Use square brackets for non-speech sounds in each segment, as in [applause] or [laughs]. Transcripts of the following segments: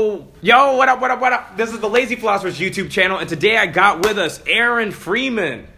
Yo, what up, what up, what up? This is the Lazy Philosophers YouTube channel, and today I got with us Aaron Freeman.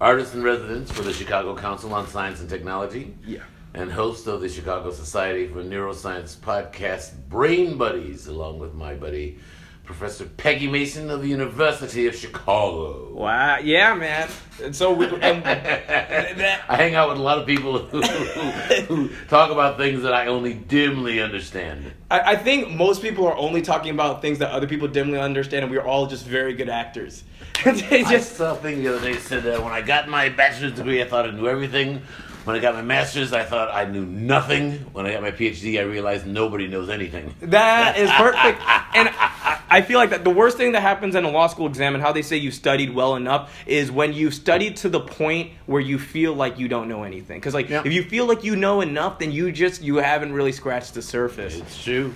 Artist in residence for the Chicago Council on Science and Technology. Yeah. And host of the Chicago Society for Neuroscience podcast, Brain Buddies, along with my buddy, Professor Peggy Mason of the University of Chicago. Wow, yeah, man. And so we, and [laughs] that, I hang out with a lot of people who, who, who talk about things that I only dimly understand. I, I think most people are only talking about things that other people dimly understand, and we're all just very good actors. [laughs] they I just saw a thing the other day that said that when I got my bachelor's degree, I thought I knew everything. When I got my master's, I thought I knew nothing. When I got my PhD, I realized nobody knows anything. That is [laughs] perfect. and I, I feel like that the worst thing that happens in a law school exam and how they say you studied well enough is when you studied to the point where you feel like you don't know anything. Because like Yeah. if you feel like you know enough, then you just you haven't really scratched the surface. It's true.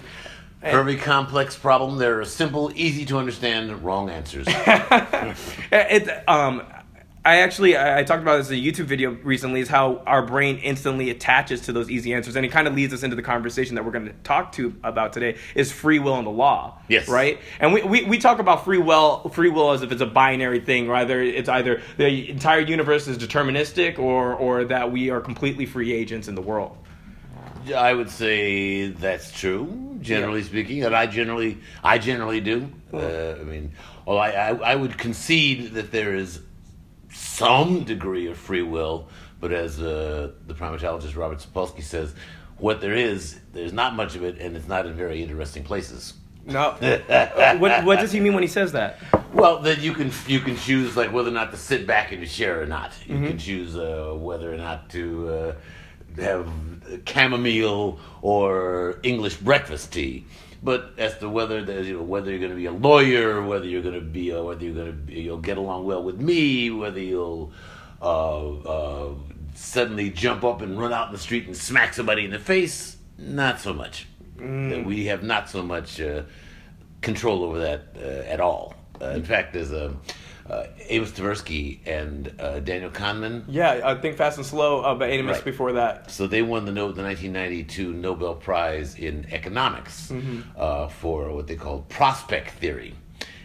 Very complex problem. There are simple, easy to understand, wrong answers. [laughs] it um I actually I talked about this in a YouTube video recently is how our brain instantly attaches to those easy answers and it kind of leads us into the conversation that we're going to talk to about today is free will and the law. Yes. Right? And we, we, we talk about free will free will as if it's a binary thing, rather it's either the entire universe is deterministic or or that we are completely free agents in the world. I would say that's true, generally speaking, and I generally, I generally do. Uh, I mean, well, I, I, I would concede that there is some degree of free will, but as uh, the primatologist Robert Sapolsky says, what there is, there's not much of it, and it's not in very interesting places. No. [laughs] what what does he mean when he says that? Well, then you can you can choose like whether or not to sit back in your chair or not. You can choose uh, whether or not to uh, have chamomile or English breakfast tea. But as to whether the, you know, whether you're going to be a lawyer, whether you're going to be, uh, whether you're going to be, you'll get along well with me, whether you'll uh, uh, suddenly jump up and run out in the street and smack somebody in the face, not so much. That we have not so much uh, control over that uh, at all. Uh, in fact, there's a uh, Amos Tversky and uh, Daniel Kahneman. Yeah, I think Fast and Slow, uh, but Amos Right. before that. So they won the, no- the 1992 Nobel Prize in economics uh, for what they called prospect theory,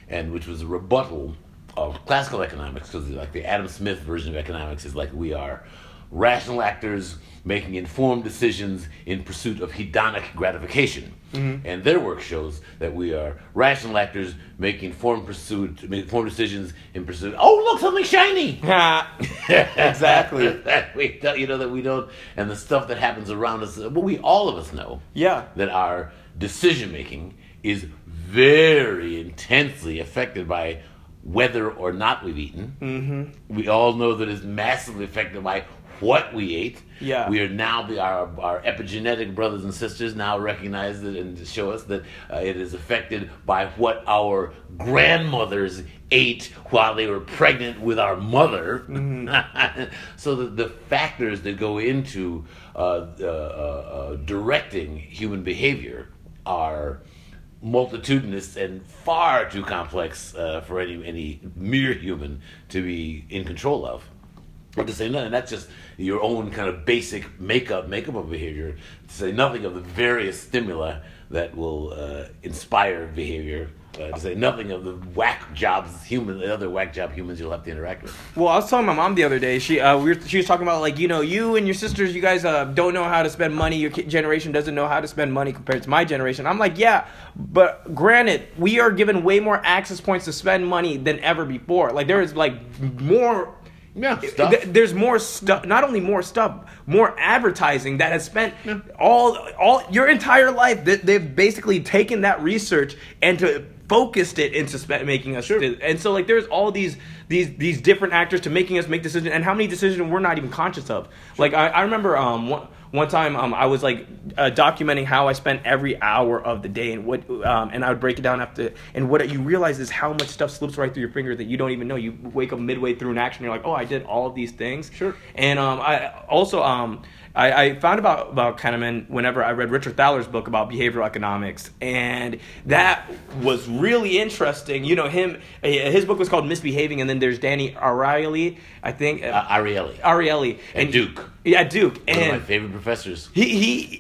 and which was a rebuttal of classical economics because like the Adam Smith version of economics is like we are rational actors making informed decisions in pursuit of hedonic gratification. And their work shows that we are rational actors making informed pursuit, informed decisions in pursuit. Oh, look, something shiny! [laughs] exactly. that we you know that we don't, and the stuff that happens around us. But we all of us know Yeah. that our decision making is very intensely affected by whether or not we've eaten. Mm-hmm. We all know that it's massively affected by what we ate. Yeah. We are now the, our our epigenetic brothers and sisters now recognize it and show us that uh, it is affected by what our grandmothers ate while they were pregnant with our mother. [laughs] so the, the factors that go into uh, uh, uh, uh, directing human behavior are multitudinous and far too complex uh, for any any mere human to be in control of. But to say nothing, that's just your own kind of basic makeup, makeup of behavior. To say nothing of the various stimuli that will uh, inspire behavior. Uh, to say nothing of the whack jobs, human, the other whack job humans you'll have to interact with. Well, I was telling my mom the other day. She uh, we were, she was talking about like you know you and your sisters, you guys uh, don't know how to spend money. Your generation doesn't know how to spend money compared to my generation. I'm like, yeah, but granted, we are given way more access points to spend money than ever before. Like there is like more. Yeah, th- There's more stuff. Not only more stuff, more advertising that has spent all all your entire life. They, they've basically taken that research and to focused it into spe- making us. sure. And so like there's all these these these different actors to making us make decisions, and how many decisions we're not even conscious of. Like I, I remember um one. One time, um, I was like uh, documenting how I spent every hour of the day, and what, um, and I would break it down after. And what you realize is how much stuff slips right through your finger that you don't even know. You wake up midway through an action, you're like, oh, I did all of these things. Sure. And um, I also um, I, I found about about Kahneman whenever I read Richard Thaler's book about behavioral economics, and that was really interesting. You know, him his book was called Misbehaving, and then there's Danny Ariely, I think Uh, Ariely. Ariely At Duke. Yeah, Duke, One of my favorite professors. he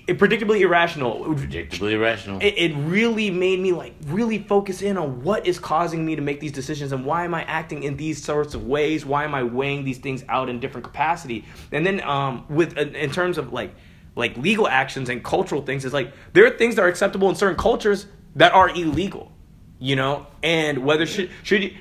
he predictably irrational. Predictably irrational. It, it really made me like really focus in on what is causing me to make these decisions and why am I acting in these sorts of ways? Why am I weighing these things out in different capacity? And then um, with in in terms of like like legal actions and cultural things, it's like there are things that are acceptable in certain cultures that are illegal, you know. And whether should should you,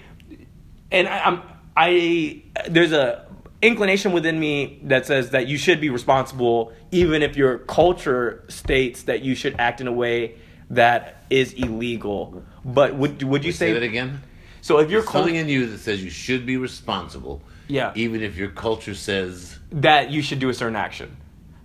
and I, I'm I there's a inclination within me that says that you should be responsible even if your culture states that you should act in a way that is illegal. But would would you say, say that again? So if you're something culture in you that says you should be responsible. Yeah. Even if your culture says that you should do a certain action.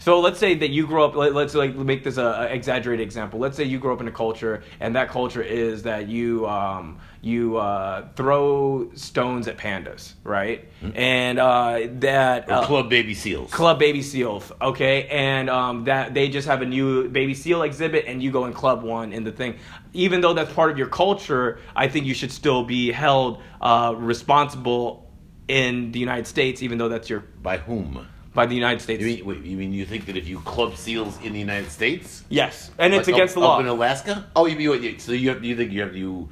So let's say that you grow up. Let, us like make this a, a exaggerated example. Let's say you grow up in a culture, and that culture is that you um, you uh, throw stones at pandas, right? And uh, that or uh, club baby seals. Club Baby Seals, okay, and um, that they just have a new Baby Seal exhibit, and you go in Club One in the thing. Even though that's part of your culture, I think you should still be held uh, responsible in the United States, even though that's your By whom? By the United States. You mean, wait, you mean you think that if you club seals in the United States, yes, and it's like against up, the law. up in Alaska? Oh, you mean? So you have, you think you have you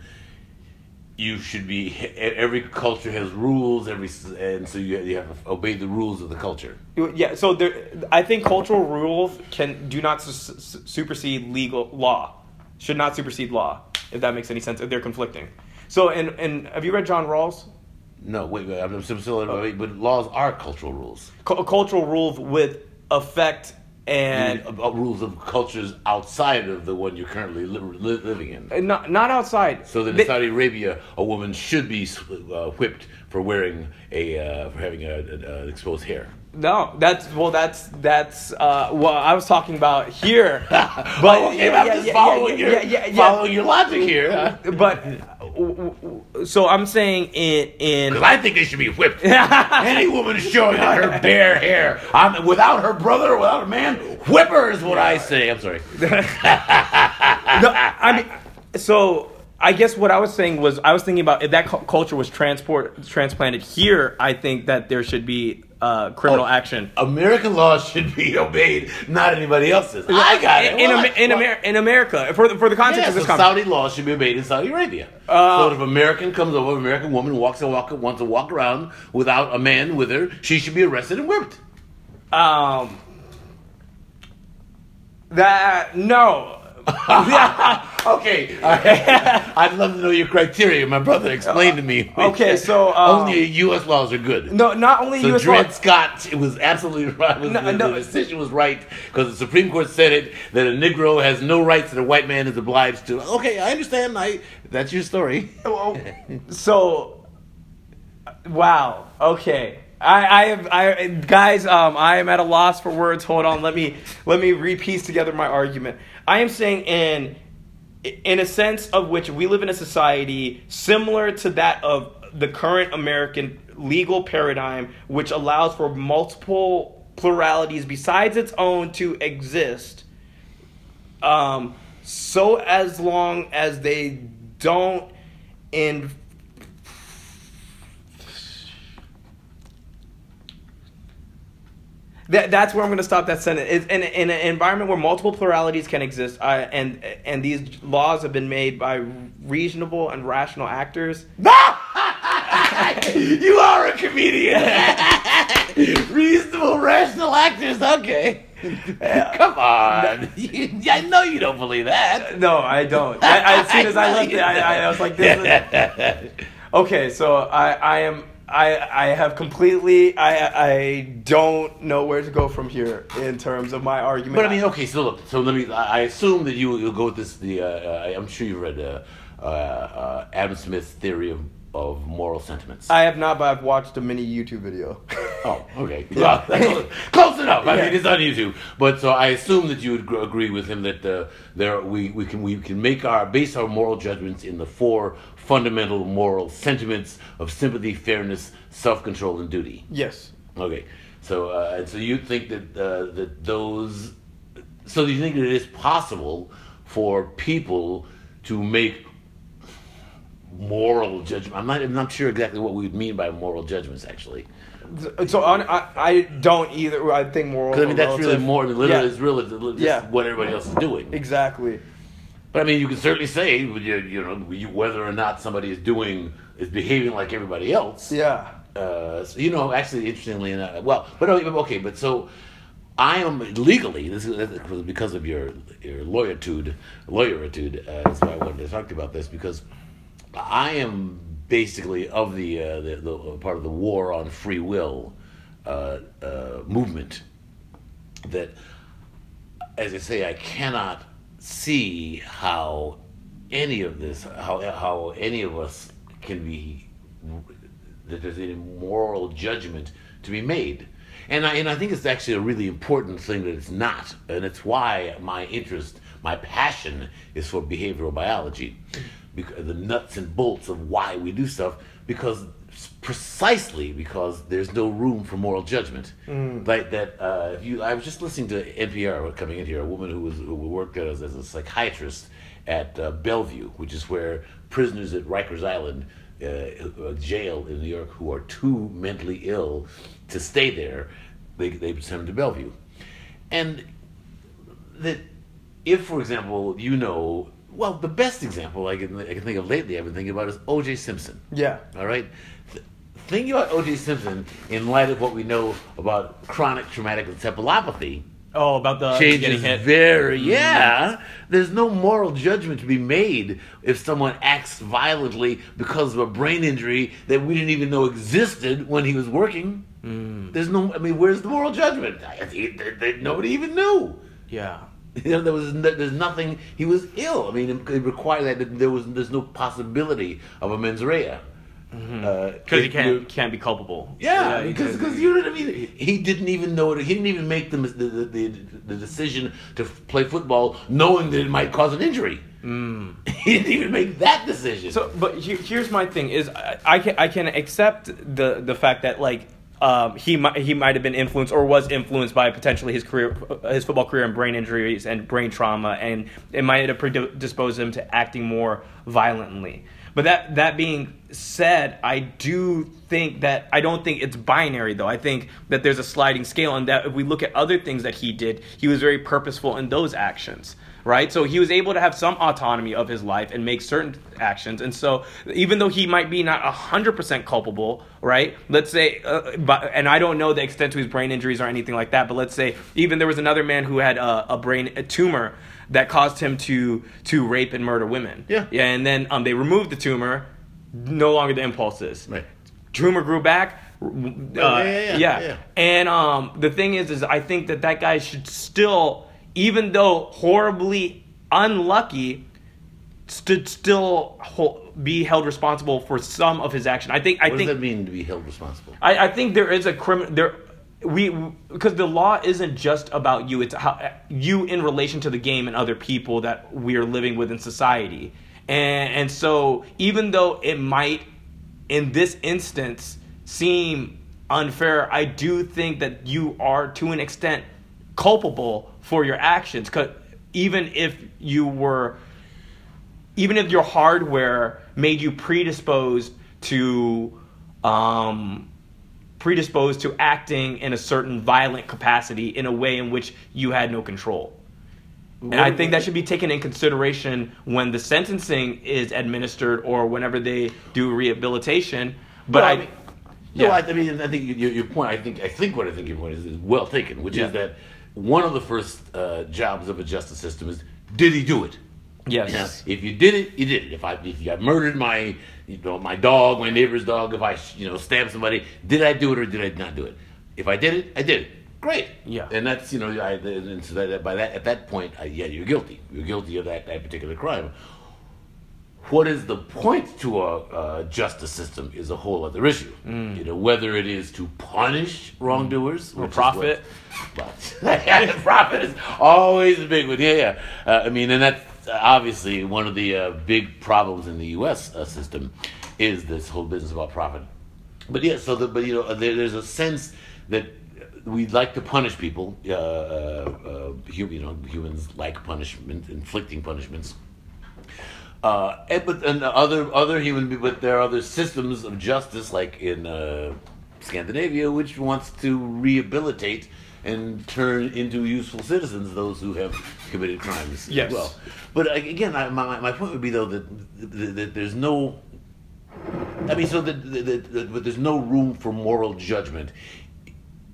you should be every culture has rules every and so you you have to obey the rules of the culture. Yeah, so there, I think cultural rules can do not su- su- supersede legal law. Should not supersede law, if that makes any sense. If they're conflicting. So, and and have you read John Rawls? No, wait, wait I'm still, wait, but laws are cultural rules. Cu- cultural rules with effect and And uh, rules of cultures outside of the one you're currently li- li- living in. Uh, not not outside. So that in They- Saudi Arabia, a woman should be uh, whipped for wearing a uh, for having a, a, an exposed hair. no, that's well, that's that's uh, well, I was talking about here. [laughs] But oh, okay, I'm just following your following your logic here. But so I'm saying in in Because I think they should be whipped. [laughs] Any woman showing out her bare hair, I'm, without her brother, without a man, whip her is what I say. I'm sorry. [laughs] [laughs] no, I mean, so I guess what I was saying was I was thinking about if that culture was transport transplanted here. I think that there should be uh, criminal Oh. action. American laws should be obeyed, not anybody else's. I got it. in, Amer- in, well, Amer- in America for the, for the context Yeah, of this so. Saudi laws should be obeyed in Saudi Arabia. Uh, so if an American comes over, an American woman walks and walk, wants to walk around without a man with her, she should be arrested and whipped. Um, that no. [laughs] Okay, [laughs] I'd love to know your criteria. My brother explained to me. Okay, so, uh, [laughs] only U.S. laws are good. no, not only So U.S. Dred law. Scott it was absolutely right. Was, No, the, no. the decision was right because the Supreme Court said it that a Negro has no rights that a white man is obliged to. Okay, I understand. I that's your story. So, wow. Okay. I, I have I guys um I am at a loss for words. Hold on. Let me let me repiece together my argument. I am saying in in a sense of which we live in a society similar to that of the current American legal paradigm which allows for multiple pluralities besides its own to exist um, so as long as they don't in that, that's where I'm going to stop that sentence. It's in, in an environment where multiple pluralities can exist, uh, and and these laws have been made by reasonable and rational actors. [laughs] you are a comedian. [laughs] Reasonable, rational actors. Okay. [laughs] Come on. I know you don't believe that. No, I don't. I, as soon as I left it, I, I was like, this. Is, okay, so I, I am. I, I have completely I I don't know where to go from here in terms of my argument. But I mean, okay. So look. So let me. I assume that you you'll go with this. The uh, uh, I'm sure you read uh, uh, uh, Adam Smith's theory of, of moral sentiments. I have not, but I've watched a mini YouTube video. [laughs] Oh, okay. [laughs] Well, that's close enough. I Yeah. mean, it's on YouTube. But so I assume that you would gr- agree with him that uh, there we, we can we can make our base our moral judgments in the four fundamental moral sentiments of sympathy, fairness, self control, and duty. yes. Okay. So, uh, and so you think that uh, that those. So, do you think that it is possible for people to make moral judgment? I'm not. I'm not sure exactly what we would mean by moral judgments. Actually, So on, I, I don't either. I think moral. because I mean that's really more than literally Yeah. it's really just Yeah. what everybody else is doing. Exactly. But I mean, you can certainly say you, you know you, whether or not somebody is doing is behaving like everybody else. Yeah. Uh, so, you know, actually, interestingly enough, well, but okay, okay, but so I am legally. This is because of your your lawyeritude, lawyeritude. Uh, that's why I wanted to talk to you about this because I am basically of the uh, the, the part of the war on free will uh, uh, movement. That, as I say, I cannot see how any of this, how how any of us can be that there's any moral judgment to be made. And I, and I think it's actually a really important thing that it's not. And it's why my interest, my passion is for behavioral biology. Because the nuts and bolts of why we do stuff. Because precisely because there's no room for moral judgment. Like that, uh, if you, I was just listening to NPR coming in here, a woman who was who worked as, as a psychiatrist at uh, Bellevue, which is where prisoners at Rikers Island uh, a jail in New York who are too mentally ill to stay there, they, they send them to Bellevue. And that if, for example, you know, well, the best example I can, I can think of lately I've been thinking about is O.J. Simpson. Yeah. All right? Th- Thinking about O.J. Simpson in light of what we know about chronic traumatic encephalopathy. Oh, about the changes getting hit. very mm-hmm. yeah. There's no moral judgment to be made if someone acts violently because of a brain injury that we didn't even know existed when he was working. Mm. There's no i mean where's the moral judgment? I, they, they- nobody even knew. Yeah. [laughs] you know, there was there's nothing he was ill. I mean it, it required that there was there's no possibility of a mens rea Because because he can't can't be culpable. yeah, because because you know what I mean. He didn't even know it. He didn't even make the the, the, the decision to f- play football, knowing that it might cause an injury. Mm. [laughs] He didn't even make that decision. So, but here, here's my thing: is I, I can I can accept the the fact that like um, he might he might have been influenced or was influenced by potentially his career, his football career and brain injuries and brain trauma, and it might have predisposed him to acting more violently. But that that being said, I do think that I don't think it's binary though. I think that there's a sliding scale, and that if we look at other things that he did, he was very purposeful in those actions right? So he was able to have some autonomy of his life and make certain actions. And so even though he might be not 100% culpable, right? Let's say, uh, but, and I don't know the extent to his brain injuries or anything like that, but let's say even there was another man who had a, a brain a tumor that caused him to to rape and murder women. Yeah. Yeah, and then um, they removed the tumor, no longer the impulses. Right. Tumor grew back. Uh, yeah, yeah, yeah, yeah. And um, the thing is, is I think that that guy should still, even though horribly unlucky, should still be held responsible for some of his action. I think. I think what think. does that mean to be held responsible? I, I think there is a criminal there. We because the law isn't just about you. It's how you in relation to the game and other people that we are living with in society. And and so even though it might in this instance seem unfair, I do think that you are to an extent culpable for your actions. Cause even if you were even if your hardware made you predisposed to um, predisposed to acting in a certain violent capacity in a way in which you had no control. And I think that should be taken in consideration when the sentencing is administered or whenever they do rehabilitation. But Well, I, I mean, No, yeah. I, I mean, I think your, your point. I think I think what I think your point is, is well taken, which Yeah. is that one of the first uh, jobs of a justice system is did he do it? yes, Now, if you did it, you did it. If I if I murdered my you know my dog, my neighbor's dog, if I you know stabbed somebody, did I do it or did I not do it? If I did it, I did it. Great. Yeah. And that's you know I and so that, by that at that point, I, yeah, you're guilty. You're guilty of that that particular crime. What is the point to a, a justice system is a whole other issue. You know whether it is to punish wrongdoers Or is profit. what- but [laughs] profit is always a big one. Yeah, yeah. Uh, I mean, and that's uh, obviously one of the uh, big problems in the U.S. Uh, system is this whole business about profit. But yeah, so the, but you know, there, there's a sense that we like to punish people. Uh, uh, uh, you know, humans like punishment, inflicting punishments. Uh, and, but and other other human, be- but there are other systems of justice, like in uh, Scandinavia, which wants to rehabilitate and turn into useful citizens those who have committed crimes Yes. as well. But uh, again, I, my my point would be though that, that, that there's no I mean, so that, that, that, but there's no room for moral judgment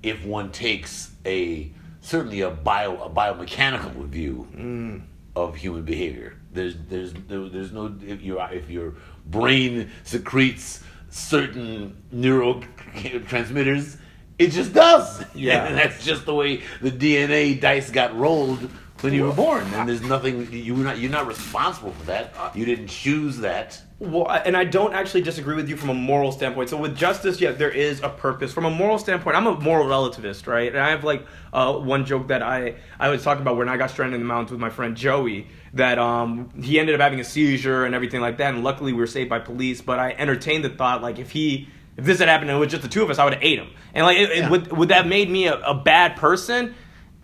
if one takes a certainly a bio a biomechanical view of human behavior. There's there's there, there's no if your if your brain secretes certain neurotransmitters, it just does. [laughs] Yeah. and that's just the way the DNA dice got rolled when you were born. And there's nothing you were not you're not responsible for that. You didn't choose that. Well, and I don't actually disagree with you from a moral standpoint. So with justice, yeah, there is a purpose. From a moral standpoint, I'm a moral relativist, right? And I have like uh, one joke that I I was talking about when I got stranded in the mountains with my friend Joey. That um he ended up having a seizure and everything like that, and luckily we were saved by police. But I entertained the thought like if he if this had happened and it was just the two of us, I would have ate him. And like, it, it- would would that made me a, a bad person?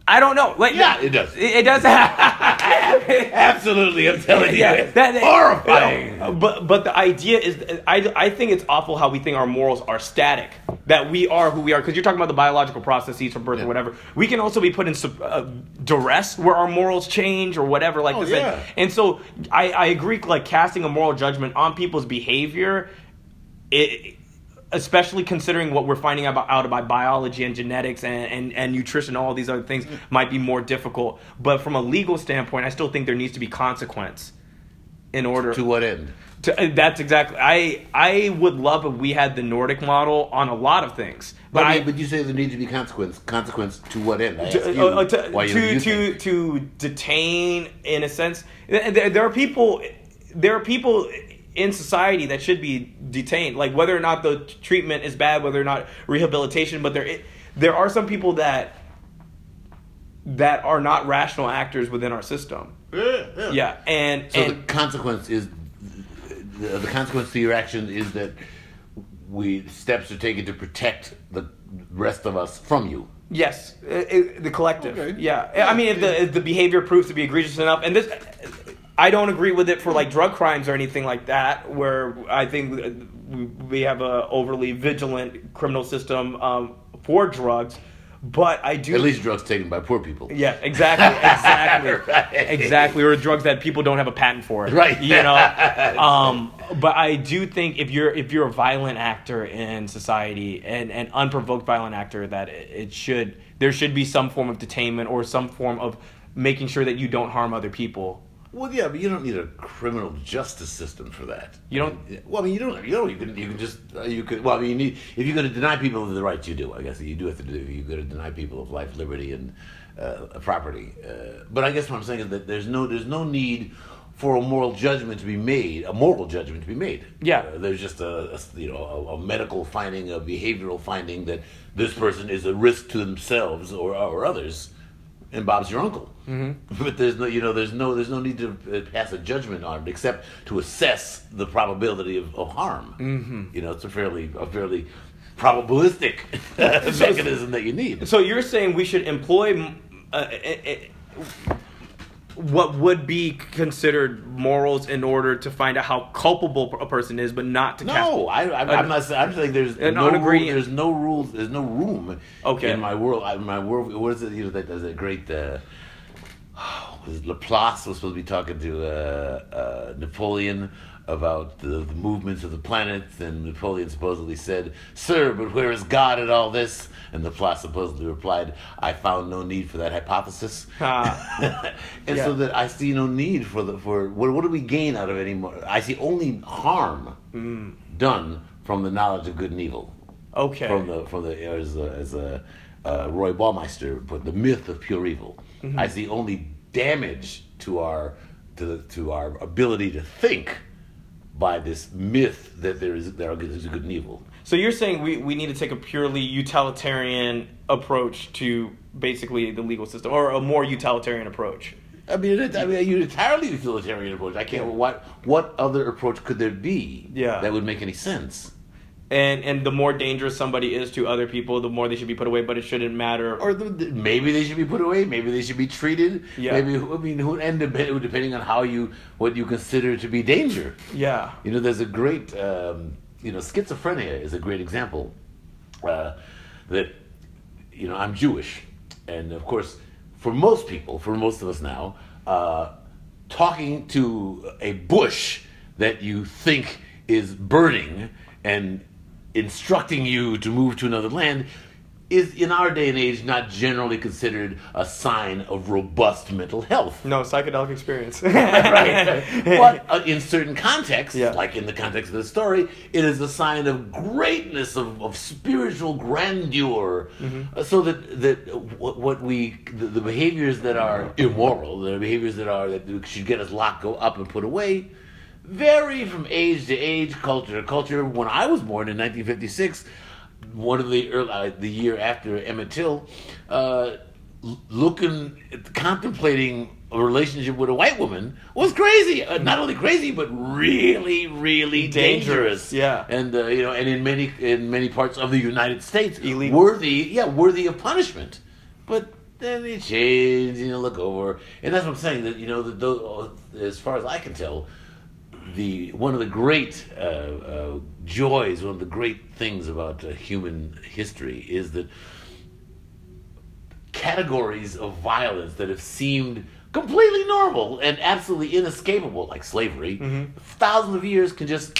I don't know. Like, Yeah, it does. It, it does. [laughs] [laughs] Absolutely, I'm telling you, yeah, it's that, that- horrifying. you know, but but the idea is, I I think it's awful how we think our morals are static. That we are who we are because you're talking about the biological processes from birth Yeah. or whatever. We can also be put in uh, duress where our morals change or whatever like Oh, this. yeah. And so I I agree like casting a moral judgment on people's behavior. It, especially considering what we're finding about out about biology and genetics and, and, and nutrition all these other things might be more difficult but from a legal standpoint i still think there needs to be consequence in order To what end? to, uh, that's exactly i i would love if we had the nordic model on a lot of things But, but I but you say there needs to be consequence. Consequence to what end? To, you, uh, to, to, to, to detain in a sense there, there are people there are people in society that should be detained like whether or not the treatment is bad whether or not rehabilitation but there there are some people that that are not rational actors within our system yeah yeah. and, So and the consequence is the, the consequence to your action is that we steps are taken to protect the rest of us from you. Yes, i i the collective. Okay. Yeah, I mean, if the if the behavior proves to be egregious enough, and this, I don't agree with it for like drug crimes or anything like that, where I think we- have a overly vigilant criminal system um, for drugs. But I do At least drugs taken by poor people. yeah, exactly, exactly, [laughs] Right. exactly. Or drugs that people don't have a patent for, [laughs] Right. You know. [laughs] um, but I do think if you're if you're a violent actor in society and an unprovoked violent actor, that it, it should there should be some form of detainment or some form of making sure that you don't harm other people. Well, yeah, but you don't need a criminal justice system for that. You don't- I mean, well, I mean, you don't. You don't. You can. You can just. Uh, you could. Well, I mean, you need. If you're going to deny people the rights, you do. I guess you do have to do. If You're going to deny people of life, liberty, and uh, property. Uh, but I guess what I'm saying is that there's no. There's no need for a moral judgment to be made. A moral judgment to be made. Yeah. Uh, there's just a, a you know a, a medical finding, a behavioral finding that this person is a risk to themselves or or others and Bob's your uncle. Mm-hmm. [laughs] But there's no, you know, there's no, there's no need to uh, pass a judgment on it except to assess the probability of, of harm. Mm-hmm. You know, it's a fairly, a fairly probabilistic [laughs] mechanism that you need. So you're saying we should employ mm, uh, uh, uh, what would be considered morals in order to find out how culpable a person is, but not to cast. No, I, I, I'm not. saying- I'm saying there's no rule, There's no rules. There's no room. Okay. In my world, I, my world. What is it? You know, that there's a great. Uh, [sighs] was Laplace was supposed to be talking to uh, uh, Napoleon about the, the movements of the planets, and Napoleon supposedly said, "Sir, but where is God in all this?" And Laplace supposedly replied, "I found no need for that hypothesis." Ah. [laughs] and Yeah. so that I see no need for the for what, what do we gain out of any more? I see only harm Hmm. done from the knowledge of good and evil. Okay. From the from the as a, as a uh, Roy Baumeister put the myth of pure evil. Mm-hmm. I see only damage to our to to our ability to think by this myth that there is there is a good and evil. So you're saying we, we need to take a purely utilitarian approach to basically the legal system, or a more utilitarian approach. I mean, it, I mean, a entirely utilitarian approach. I can't. What what other approach could there be? Yeah. that would make any sense. And and the more dangerous somebody is to other people, the more they should be put away. But it shouldn't matter. or the, maybe they should be put away. Maybe they should be treated. Yeah. Maybe I mean, who, and dep- depending on how you what you consider to be danger. yeah, You know, there's a great, um, you know, schizophrenia is a great example. Uh, that, you know, I'm Jewish, and of course, for most people, for most of us now, uh, talking to a bush that you think is burning and instructing you to move to another land is in our day and age not generally considered a sign of robust mental health no psychedelic experience. [laughs] right. [laughs] But uh, in certain contexts, Yeah. like in the context of the story, it is a sign of greatness, of, of spiritual grandeur. Mm-hmm. Uh, so that that what, what we the, the behaviors that are immoral, the behaviors that are that should get us locked go up and put away, vary from age to age, culture to culture. When I was born in 1956, one of the early, uh, the year after Emmett Till, uh, looking, contemplating a relationship with a white woman was crazy. Uh, not only crazy, but really, really dangerous. Dangerous, yeah. and uh, you know, and in many in many parts of the United States, Illegal. worthy, yeah, worthy of punishment. But then they change, you know, look over, and that's what I'm saying. That you know, that those, as far as I can tell, the one of the great uh, uh, joys, one of the great things about uh, human history is that categories of violence that have seemed completely normal and absolutely inescapable, like slavery, thousands of years can just,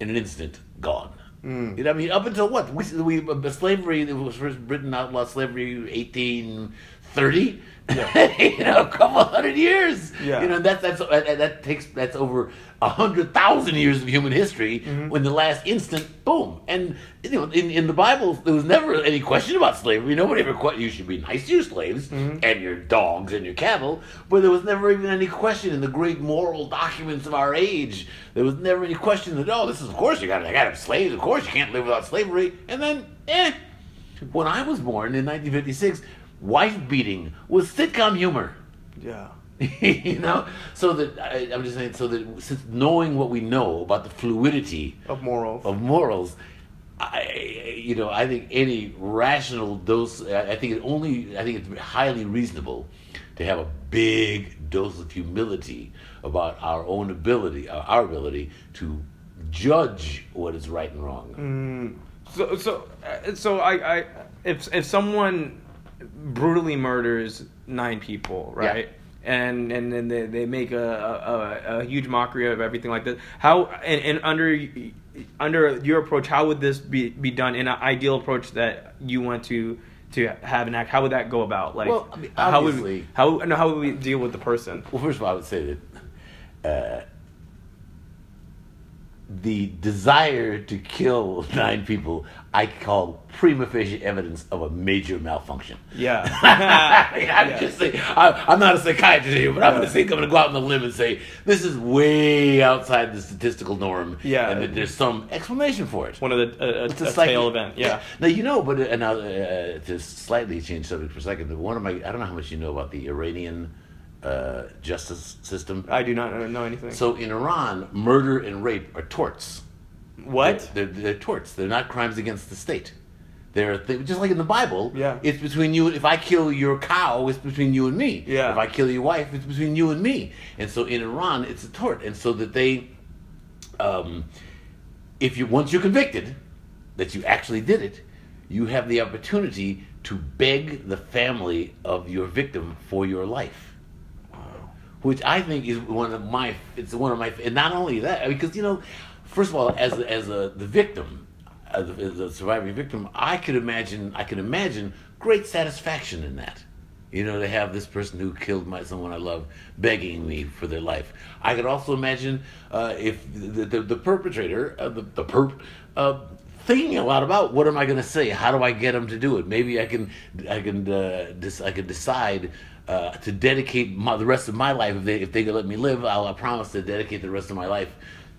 in an instant, gone. You know, what I mean, up until what? We, we uh, slavery it was first Britain outlawed slavery eighteen thirty. [laughs] you know, a couple hundred years. Yeah. You know, that's that's that, that takes that's over a hundred thousand years of human history. When the last instant, boom, and you know, in, in the Bible, there was never any question about slavery. Nobody ever questioned you should be nice to your slaves and your dogs and your cattle, but there was never even any question in the great moral documents of our age. There was never any question that oh, this is of course you got to got to have slaves. Of course you can't live without slavery. And then, eh, when I was born in 1956, wife beating with sitcom humor. yeah. [laughs] you know, so that I, I'm just saying, so that since knowing what we know about the fluidity Of morals. of morals, I, you know, I think any rational dose. I think it only. I think it's highly reasonable to have a big dose of humility about our own ability, our, ability to judge what is right and wrong. So so uh, so I, I if if someone brutally murders nine people, right? And and then they, they make a, a, a huge mockery of everything like that. How and, and under under your approach, how would this be, be done in an ideal approach that you want to to have an act? How would that go about? Like, Well, I mean, how would obviously- we, how no, how would we deal with the person? Well, first of all, I would say that uh, the desire to kill [laughs] nine people, I call prima facie evidence of a major malfunction. Yeah. I [laughs] mean, I'm Yeah. just saying, I, I'm not a psychiatrist here, but I'm going to say, I'm going to go out on the limb and say this is way outside the statistical norm, Yeah. and that there's some explanation for it. One of the a, a, It's a psych- tail event. Yeah. Now you know, but uh, now uh, to slightly change subject for a second, one of my I don't know how much you know about the Iranian uh, justice system. I do not know anything. So in Iran, murder and rape are torts. What? They're, they're, they're torts. They're not crimes against the state. They're th- just like in the Bible. Yeah. It's between you. If I kill your cow, it's between you and me. Yeah. If I kill your wife, it's between you and me. And so in Iran, it's a tort. And so that they, um, if you once you're convicted, that you actually did it, you have the opportunity to beg the family of your victim for your life which I think is one of my it's one of my and not only that because you know first of all as as a the victim as a, surviving victim I could imagine I can imagine great satisfaction in that you know to have this person who killed my someone I love begging me for their life I could also imagine uh, if the, the, the perpetrator uh, the, the perp uh, thinking a lot about what am I going to say? How do I get them to do it? Maybe I can I can uh, dis- I can decide uh, to dedicate my, the rest of my life if they if they can let me live. I'll I promise to dedicate the rest of my life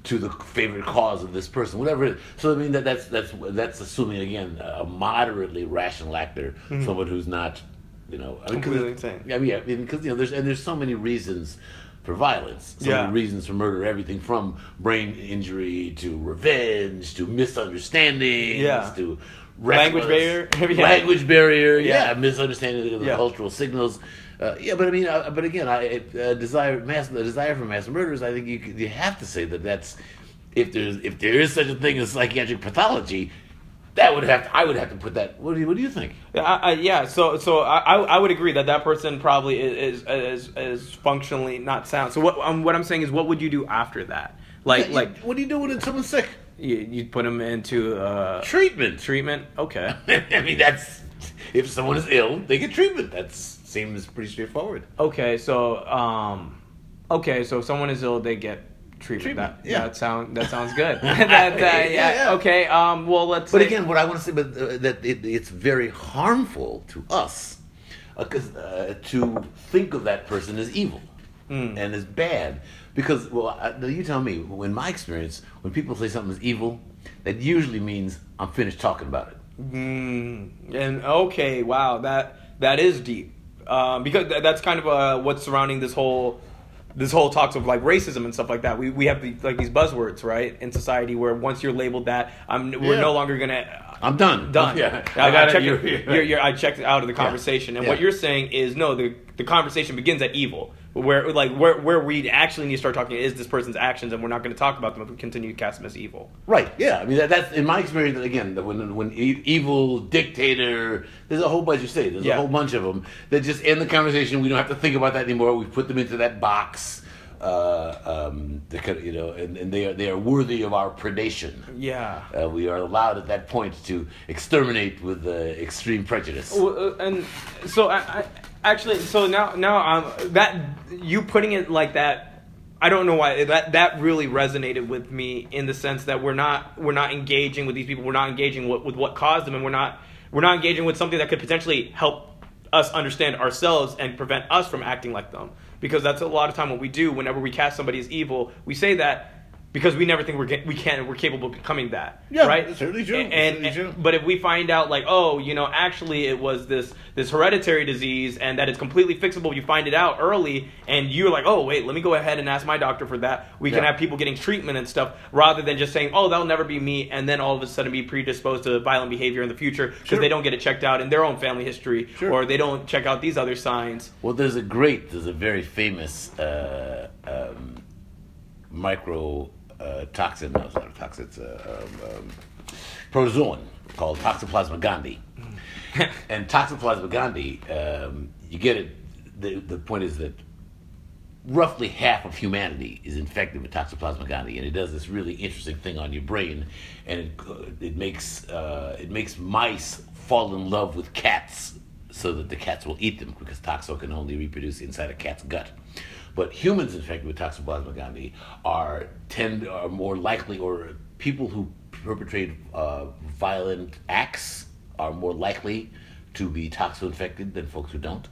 to the favorite cause of this person, whatever. It is. So I mean that that's that's that's assuming again a moderately rational actor, mm-hmm. someone who's not. You know, I mean, Completely insane. I mean, yeah, because you know, there's and there's so many reasons for violence. Some Yeah. the reasons for murder, everything from brain injury to revenge to misunderstandings Yeah. to Language barrier? [laughs] Yeah. language barrier, yeah, Yeah. misunderstanding of the Yeah. cultural signals. Uh, yeah, but I mean, uh, but again, I uh, desire mass the desire for mass murders. I think you you have to say that that's if there's if there is such a thing as psychiatric pathology, that would have to, I would have to put that. What do you, what do you think? Yeah, I, I, yeah. So, so I, I would agree that that person probably is is is, is functionally not sound. So what um, what I'm saying is, what would you do after that? Like Yeah, like what do you do when someone's sick? you you put them into uh, Treatment. treatment. Okay. [laughs] I mean, that's if someone is ill, they get treatment. That seems pretty straightforward. Okay. So um, okay. So if someone is ill, they get treatment. Treatment, That yeah. that sound that sounds good. [laughs] [laughs] that, that, yeah, Yeah. Okay. Um. Well, let's. But say- again, what I want to say, but uh, that it, it's very harmful to us, uh, 'cause, uh, to think of that person as evil Mm. and as bad, because well, I, you tell me. In my experience, when people say something is evil, that usually means I'm finished talking about it. Mm, and okay, wow, that that is deep. Um, because th- that's kind of uh, what's surrounding this whole this whole talks of like racism and stuff like that. We we have the, like these buzzwords, right, in society where once you're labeled that, I'm we're Yeah. no longer gonna. I'm done. Done. Yeah, I, I got checked it. You're, you're, You're, I checked it out of the conversation, and what you're saying is no. The the conversation begins at evil, where like where where we actually need to start talking is this person's actions, and we're not going to talk about them if we continue to cast them as evil. Right. Yeah. I mean, that, that's in my experience. Again, when when evil dictator, there's a whole bunch of say. There's Yeah. a whole bunch of them that just end the conversation. We don't have to think about that anymore. We put them into that box. Uh, um, could, you know, and, and they are they are worthy of our predation. Yeah. Uh, we are allowed at that point to exterminate with uh, extreme prejudice. Well, uh, and so I, I actually so now now um that you putting it like that I don't know why that that really resonated with me in the sense that we're not we're not engaging with these people we're not engaging with, with what caused them and we're not we're not engaging with something that could potentially help us understand ourselves and prevent us from acting like them because that's a lot of time what we do whenever we cast somebody as evil we say that because we never think we're get, we can we're capable of becoming that Yeah, right that's certainly true. and, That's and- certainly true. but if we find out like oh you know actually it was this this hereditary disease and that it's completely fixable you find it out early and you're like oh wait let me go ahead and ask my doctor for that we can have people getting treatment and stuff rather than just saying oh that'll never be me and then all of a sudden be predisposed to violent behavior in the future because Sure. they don't get it checked out in their own family history Sure. or they don't check out these other signs Well, there's a great, there's a very famous uh, um, micro uh, toxin, no, it's not a toxin, it's a um, um, protozoan called Toxoplasma gondii. [laughs] and Toxoplasma gondii, um, you get it, the, the point is that roughly half of humanity is infected with Toxoplasma gondii, and it does this really interesting thing on your brain, and it, uh, it makes uh, it makes mice fall in love with cats, so that the cats will eat them because toxo can only reproduce inside a cat's gut. But humans infected with Toxoplasma gondii are tend are more likely, or people who perpetrate uh, violent acts are more likely to be toxo-infected than folks who don't.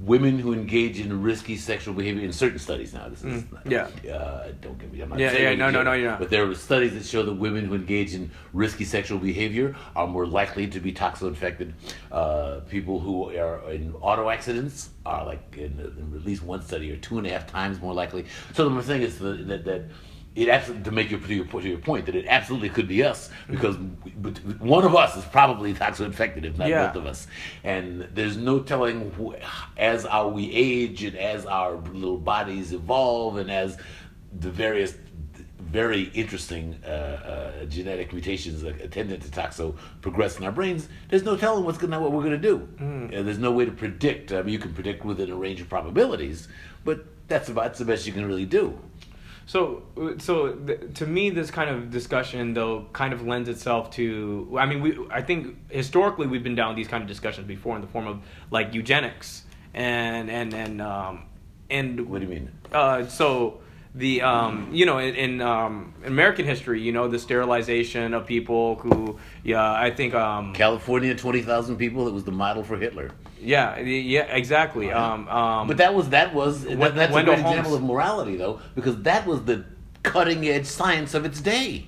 Women who engage in risky sexual behavior in certain studies now. This is not, Yeah. Uh, don't get me. I'm not Yeah, saying yeah, no, no, no, you're. But there are studies that show that women who engage in risky sexual behavior are more likely to be toxo-infected. Uh, people who are in auto accidents are like in, in at least one study are two and a half times more likely. So the thing is that that. that it absolutely to make your to your, to your point that it absolutely could be us because but one of us is probably toxo-infected if not Yeah. both of us. And there's no telling who, as our we age and as our little bodies evolve and as the various very interesting uh, uh, genetic mutations attendant to toxo progress in our brains there's no telling what's gonna what we're gonna do. And there's no way to predict. I mean, you can predict within a range of probabilities but that's about that's the best you can really do So, so th- to me, this kind of discussion though kind of lends itself to. I mean, we I think historically we've been down these kind of discussions before in the form of like eugenics and and and um and what do you mean uh, so the um, you know in, in um, American history, you know the sterilization of people who yeah I think um, California, twenty thousand people. It was the model for Hitler. Yeah yeah exactly um, um, But that was that was that, that's Wendell a great example of morality, though, because that was the cutting edge science of its day.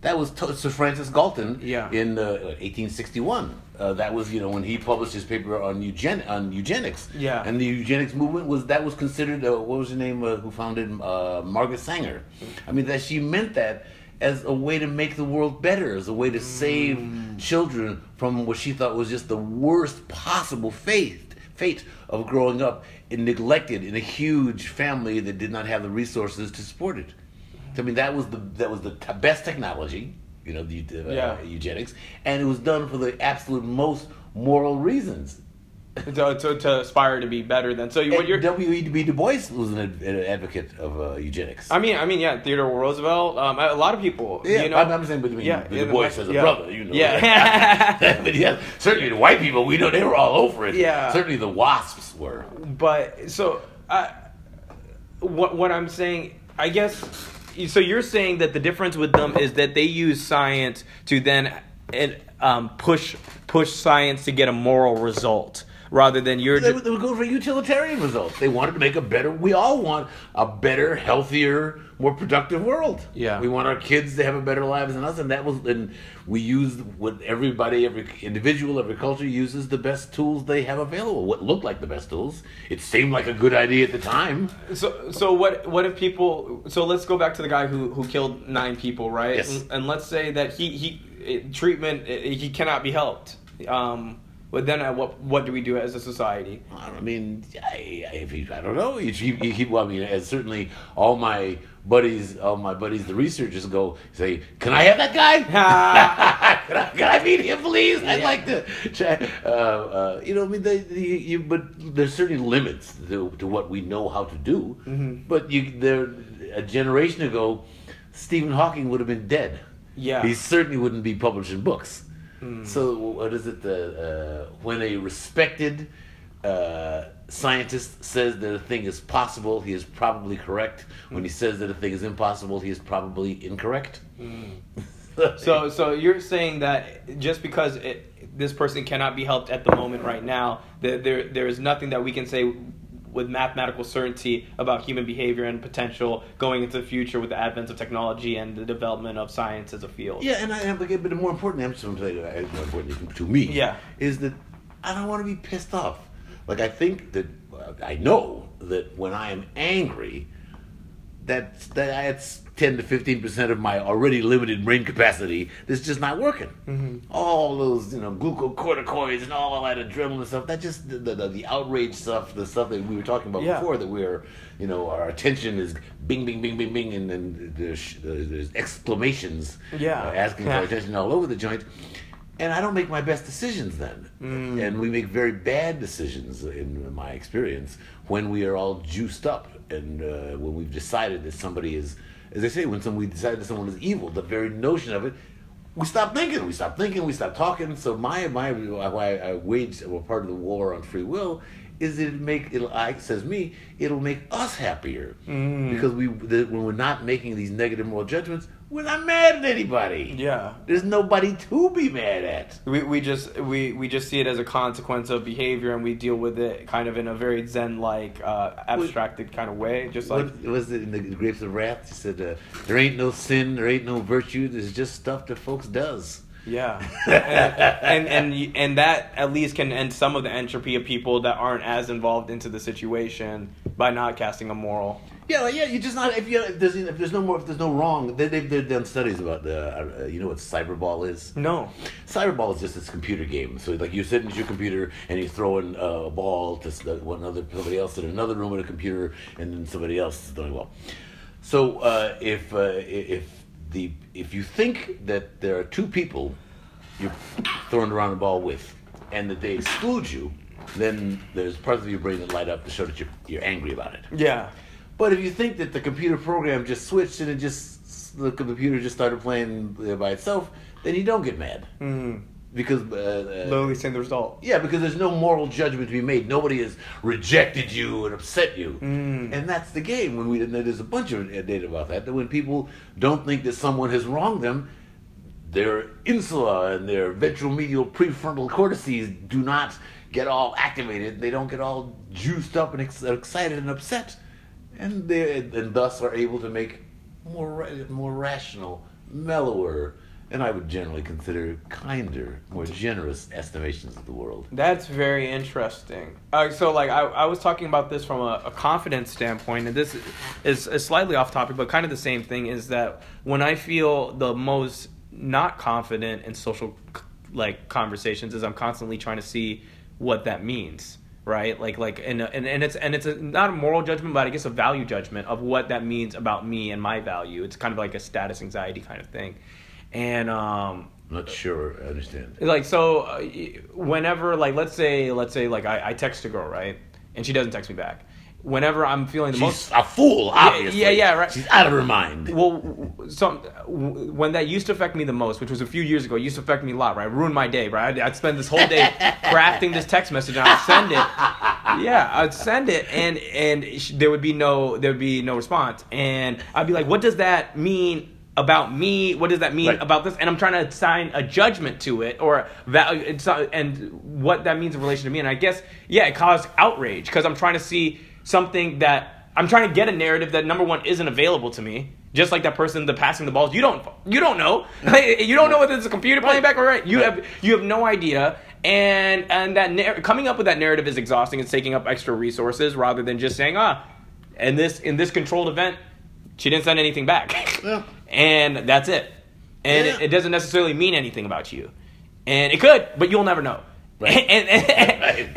That was to- Sir Francis Galton Yeah. in uh, 1861. Uh, that was you know when he published his paper on eugen on eugenics. Yeah. And the eugenics movement was that was considered uh, what was her name uh, who founded uh, Margaret Sanger. I mean that she meant that as a way to make the world better, as a way to save children from what she thought was just the worst possible fate fate of growing up in neglected in a huge family that did not have the resources to support it. I mean, that was the that was the t- best technology, you know, the uh, Yeah. eugenics, and it was done for the absolute most moral reasons. [laughs] to, to, to aspire to be better than so you, what you're W. E. B. Du Bois was an, an advocate of uh, eugenics. I mean, I mean, yeah, Theodore Roosevelt. Um, a lot of people. yeah, you know, I'm, I'm saying between Yeah, Du Bois as a yeah. brother, you know. Yeah. but [laughs] [laughs] yeah, certainly the white people, we know they were all over it. Yeah. Certainly the wasps were. but so, uh, what what I'm saying, I guess. So you're saying that the difference with them is that they use science to then and, um, push push science to get a moral result rather than you're They just, would, they would go for utilitarian results. They wanted to make a better. We all want a better, healthier, more productive world. Yeah. we want our kids to have a better lives than us, and that was. And we use what everybody, every individual, every culture uses the best tools they have available. What looked like the best tools. It seemed like a good idea at the time. So, so what? What if people? So let's go back to the guy who who killed nine people, right? Yes. And, and let's say that he he treatment he cannot be helped. Um, but then, uh, what what do we do as a society? I mean, I, I- if he, I don't know. He, he, well, I mean, as certainly all my buddies, all my buddies, the researchers go say, "Can I have that guy? [laughs] can, I, can I meet him, please? I'd Yeah. like to." Try, uh, uh, you know, I mean, they, they, you, but there's certainly limits to, to what we know how to do. But you, there, a generation ago, Stephen Hawking would have been dead. Yeah. he certainly wouldn't be publishing books. So what is it? The uh, when a respected uh, scientist says that a thing is possible, he is probably correct. When he says that a thing is impossible, he is probably incorrect. [laughs] So, so you're saying that just because it, this person cannot be helped at the moment right now, that there there is nothing that we can say with mathematical certainty about human behavior and potential going into the future with the advent of technology and the development of science as a field. Yeah, and I have like, but a more important emphasis to me yeah. is that I don't want to be pissed off. Like I think that I know that when I am angry, that that it's 10 to 15% of my already limited brain capacity that's just not working. Mm-hmm. All those, you know, glucocorticoids and all that adrenaline stuff, that just, the, the, the outrage stuff, the stuff that we were talking about yeah. before, that we're, you know, our attention is bing, bing, bing, bing, bing, and then there's, there's exclamations yeah. Uh, asking yeah. for attention all over the joint. And I don't make my best decisions then. Mm. And we make very bad decisions, in my experience, when we are all juiced up and uh, when we've decided that somebody is, as I say, when some, we decide that someone is evil, the very notion of it, we stop thinking, we stop thinking, we stop talking. So my my why I wage well, part of the war on free will is it make it'll I says me it'll make us happier Mm. because we the, when we're not making these negative moral judgments, we're not mad at anybody. Yeah. There's nobody to be mad at. We, we just we, we just see it as a consequence of behavior and we deal with it kind of in a very zen like uh, abstracted kind of way just like what was it in the Grapes of Wrath? He said, uh, "There ain't no sin, there ain't no virtue. There's just stuff that folks does." Yeah, [laughs] and, and and and that at least can end some of the entropy of people that aren't as involved into the situation by not casting a moral. Yeah, well, yeah. You just not if you if there's if there's no more if there's no wrong. They, they've they've done studies about the uh, you know what cyberball is. No. Cyberball is just this computer game. So like you're sitting at your computer and you're throwing a ball to uh, one other somebody else in another room at a computer, and then somebody else is throwing a ball. So uh, if uh, if the if you think that there are two people you're throwing around the ball with, and that they exclude you, then there's parts of your brain that light up to show that you're you're angry about it. Yeah. But if you think that the computer program just switched and it just the computer just started playing uh, by itself, then you don't get mad Mm. because uh, uh, Literally saying the result. yeah, because there's no moral judgment to be made. Nobody has rejected you and upset you, Mm. and that's the game. When we there's a bunch of data about that. That when people don't think that someone has wronged them, their insula and their ventromedial prefrontal cortices do not get all activated. They don't get all juiced up and ex- excited and upset, and they and thus are able to make more more rational mellower, and I would generally consider kinder, more generous estimations of the world. That's very interesting. Uh, so, like, I, I was talking about this from a, a confidence standpoint, and this is, is slightly off topic, but kind of the same thing. Is that when I feel the most not confident in social like conversations, is I'm constantly trying to see what that means, right? Like, like, and and, and it's and it's a, not a moral judgment, but I guess a value judgment of what that means about me and my value. It's kind of like a status anxiety kind of thing, and um, I'm not sure I understand. like so uh, whenever like let's say let's say like I, I text a girl right and she doesn't text me back whenever i'm feeling the She's most a fool, obviously. yeah, yeah, right. She's out of her mind. well some when that used to affect me the most which was a few years ago it used to affect me a lot right ruin my day right i'd, I'd spend this whole day [laughs] crafting this text message and i'd send it yeah i'd send it and and sh- there would be no there would be no response and i'd be like what does that mean about me what does that mean Right. about this and i'm trying to assign a judgment to it or value and what that means in relation to me and i guess yeah it caused outrage because i'm trying to see something that i'm trying to get a narrative that number one isn't available to me. Just like that person the passing the balls you don't you don't know. [laughs] You don't know whether it's a computer playing back or right. You have you have no idea. And and that nar- coming up with that narrative is exhausting. It's taking up extra resources rather than just saying ah in this in this controlled event she didn't send anything back. [laughs] Yeah. and that's it. And Yeah. it, it doesn't necessarily mean anything about you. And it could but you'll never know. Right. [laughs] and, and,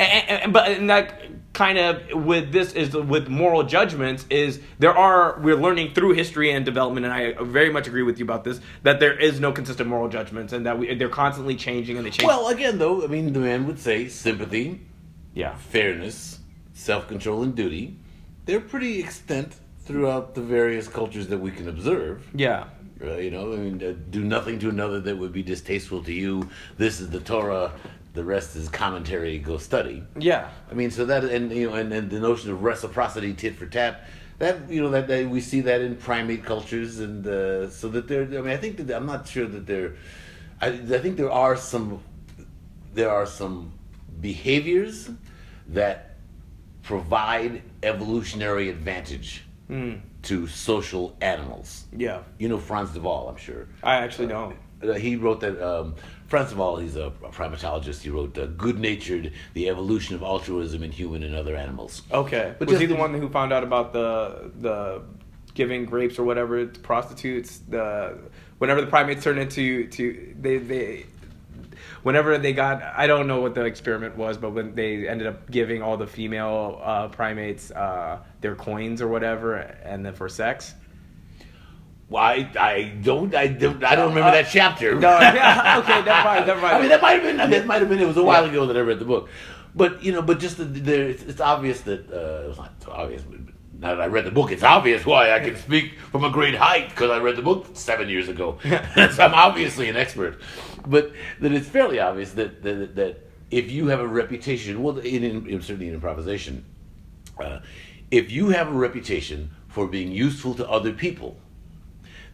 and- and- but and that kind of with this is with moral judgments is there are we're learning through history and development and I very much agree with you about this that there is no consistent moral judgments and that we, they're constantly changing and they change Well, again, though, I mean, the man would say sympathy, yeah fairness, self control, and duty. They're pretty extent throughout the various cultures that we can observe. yeah Uh, you know, I mean, uh, do nothing to another that would be distasteful to you. This is the Torah. The rest is commentary. Go study. yeah I mean, so that and you know, and, and the notion of reciprocity, tit for tat. That you know that, that we see that in primate cultures, and uh, so that there. I mean, I think that I'm not sure that there. I, I think there are some. There are some behaviors that provide evolutionary advantage Hmm. to social animals. yeah You know Frans de Waal, I'm sure. I actually don't Uh, he wrote that. Um, Frans de Waal, he's a, a primatologist. He wrote uh, "Good Natured: The Evolution of Altruism in Human and Other Animals." Okay. But was he the one who found out about the the giving grapes or whatever to prostitutes? The whenever the primates turned into to they they whenever they got I don't know what the experiment was, but when they ended up giving all the female uh, primates uh, their coins or whatever, and then for sex. Well, I, I don't I don't I don't remember that chapter. Uh, No, yeah, [laughs] okay, never mind, never mind. I mean, that might have been that might have been. It was a while ago that I read the book, but you know, but just the, there, it's, it's obvious that uh, it was not so obvious. But now that I read the book, it's obvious why I can speak from a great height because I read the book seven years ago. [laughs] [laughs] so I'm obviously an expert, but that it's fairly obvious that that, that if you have a reputation, well, in, in, in certainly in improvisation, uh, if you have a reputation for being useful to other people,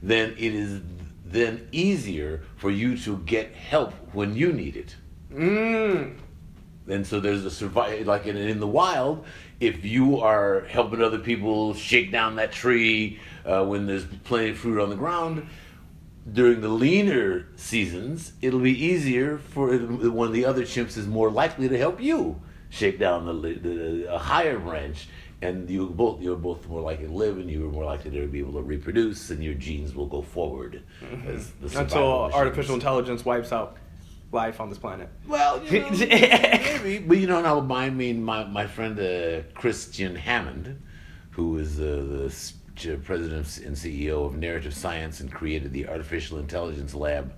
then it is then easier for you to get help when you need it. Mm. And so there's a survive like in, in the wild. If you are helping other people shake down that tree uh, when there's plenty of fruit on the ground, during the leaner seasons, it'll be easier for one of the other chimps is more likely to help you shake down the, the a higher branch, and you both you're both more likely to live, and you're more likely to be able to reproduce, and your genes will go forward. As the survival Until artificial intelligence wipes out life on this planet. Well, you [laughs] know, maybe, but you know, now my, I mean, my my friend uh, Kristian Hammond, who is uh, the president and CEO of Narrative Science and created the Artificial Intelligence Lab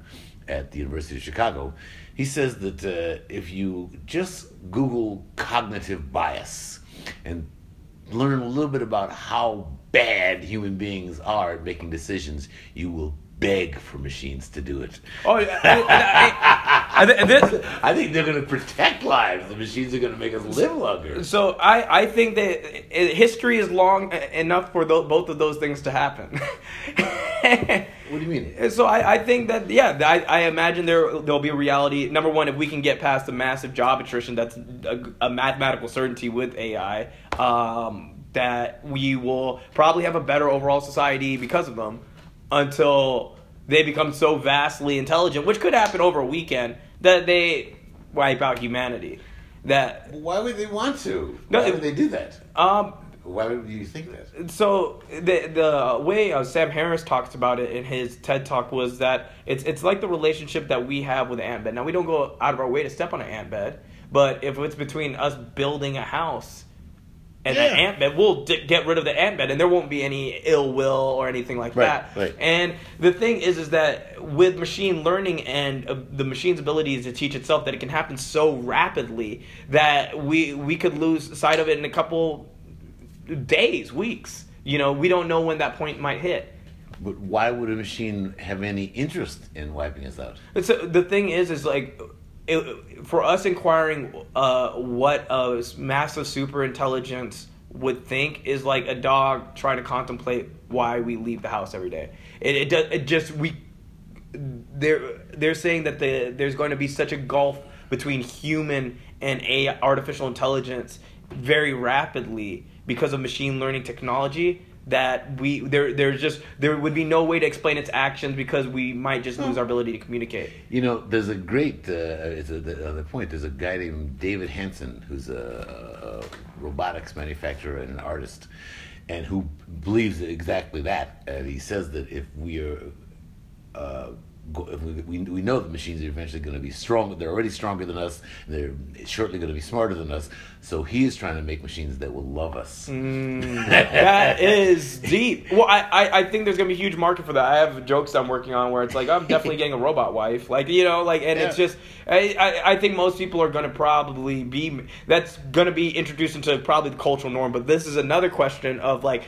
at the University of Chicago, he says that uh, if you just Google cognitive bias and learn a little bit about how bad human beings are at making decisions, you will beg for machines to do it. Oh, I, I, this, [laughs] I think they're going to protect lives. The machines are going to make us live longer. So I, I think that history is long e- enough for both of those things to happen. [laughs] What do you mean? so I, I think that yeah, I, I imagine there there'll be a reality. Number one, if we can get past the massive job attrition, that's a, a mathematical certainty with AI. Um, that we will probably have a better overall society because of them. Until they become so vastly intelligent, which could happen over a weekend, that they wipe out humanity. That Why would they want to? No, Why would they do that? um, Why would you think that? so the the way uh, Sam Harris talks about it in his TED talk was that it's it's like the relationship that we have with an ant bed. Now we don't go out of our way to step on an ant bed, but if it's between us building a house and an Yeah. ant bed, we'll d- get rid of the ant bed, and there won't be any ill will or anything like Right, that. right. And the thing is, is that with machine learning and uh, the machine's ability to teach itself, that it can happen so rapidly that we we could lose sight of it in a couple days, weeks. You know, we don't know when that point might hit. But why would a machine have any interest in wiping us out? But so the thing is, is like, it, for us inquiring uh, what a massive super intelligence would think is like a dog trying to contemplate why we leave the house every day. It, it does. It just we. They're they're saying that the there's going to be such a gulf between human and a artificial intelligence very rapidly because of machine learning technology that we there there's just there would be no way to explain its actions because we might just lose our ability to communicate. You know, there's a great. Uh, it's a, the other point. There's a guy named David Hanson who's a, a robotics manufacturer and an artist, and who believes exactly that. And he says that if we are, uh, we, we know the machines are eventually going to be strong. They're already stronger than us. They're shortly going to be smarter than us. So he is trying to make machines that will love us. Mm, [laughs] that is deep. Well, I, I, I think there's gonna be a huge market for that. I have jokes I'm working on where it's like I'm definitely getting a robot wife, like you know, like and it's just I, I I think most people are gonna probably be that's gonna be introduced into probably the cultural norm. But this is another question of like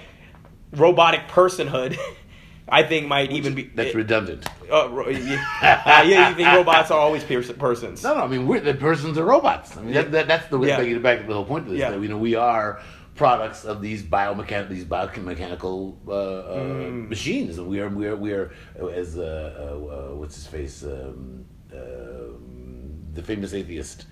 robotic personhood. [laughs] I think might even be That's redundant. uh, ro- yeah, uh, [laughs] yeah, you think robots are always pers- persons? No, no. I mean, we're, the persons are robots. I mean, that, that, that's the way Yeah. to get back to the whole point of this. Yeah. That, you know, we are products of these biomechanical, these biomechanical uh, uh, Mm. machines, and we are, we are, we are, as uh, uh, uh, what's his face, um, um the famous atheist.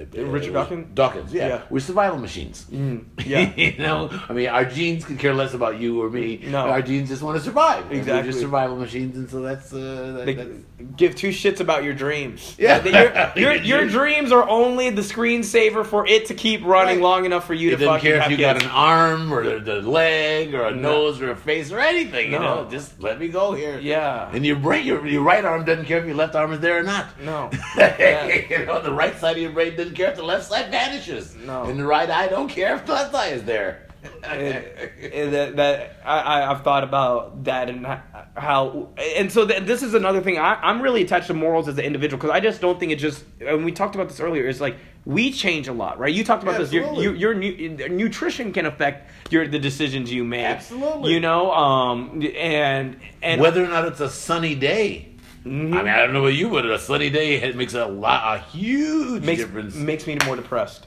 Uh, Richard uh, Dawkins? Dawkins, yeah. Yeah. We're survival machines. yeah. [laughs] you know, I mean, our genes could care less about you or me. No. Our genes just want to survive. And We're Exactly. just survival machines, and so that's, uh, that, They that's give two shits about your dreams. [laughs] Yeah. [laughs] your, your, your dreams are only the screensaver for it to keep running Right. long enough for you to. It to doesn't fucking care if you kids. got an arm or the, the leg or a No. nose or a face or anything. You No. know, just let me go here. Yeah. And your brain, your, your right arm doesn't care if your left arm is there or not. No. Yeah. you know, the right side of your brain doesn't care if the left side vanishes. No. And the right eye don't care if the left eye is there. it, it- that, that I, I've thought about that and how and so th- this is another thing I, I'm really attached to morals as an individual because I just don't think it just and we talked about this earlier it's like we change a lot right you talked about this your, your, your nu- nutrition can affect your the decisions you make Absolutely. you know um and and Whether or not it's a sunny day. Mhm. I mean, I don't know about you, but a sunny day it makes a lot, a huge makes difference. makes me more depressed.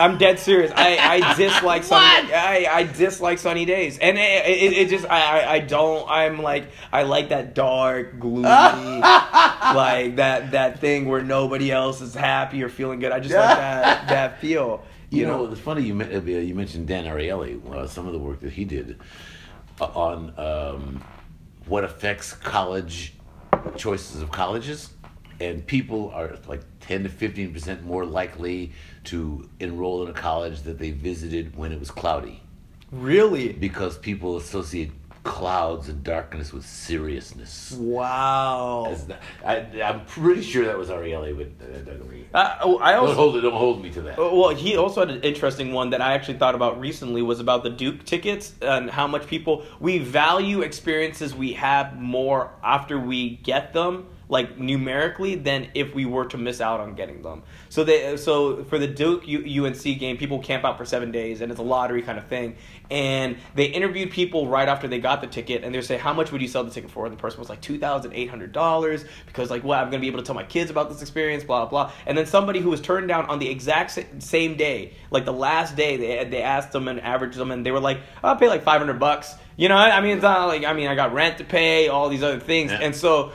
I'm dead serious. I, I [laughs] dislike sunny. I, I dislike sunny days, and it, it, it just I, I I don't. I'm like I like that dark, gloomy, [laughs] like that that thing where nobody else is happy or feeling good. I just like that that feel. You know, it's funny you, uh, you mentioned Dan Ariely, uh, some of the work that he did uh, on um, what affects college choices of colleges. And people are like 10 to 15% more likely to enroll in a college that they visited when it was cloudy really. because people associate clouds and darkness with seriousness. Wow. The- I, I'm pretty sure that was Ariely, but uh, don't, me- Uh, oh, I don't also hold it. Don't hold me to that. Uh, Well, he also had an interesting one that I actually thought about recently was about the Duke tickets and how much people we value experiences we have more after we get them, like numerically, than if we were to miss out on getting them. So they so for the Duke UNC game, people camp out for seven days, and it's a lottery kind of thing. And they interviewed people right after they got the ticket, and they say, "How much would you sell the ticket for?" And the person was like, two thousand eight hundred dollars, because like, well, I'm gonna be able to tell my kids about this experience, blah blah. Blah. And then somebody who was turned down on the exact same day, like the last day, they they asked them and averaged them, and they were like, "I'll pay like five hundred bucks." You know, I mean, it's not like I mean, I got rent to pay, all these other things, Yeah. and so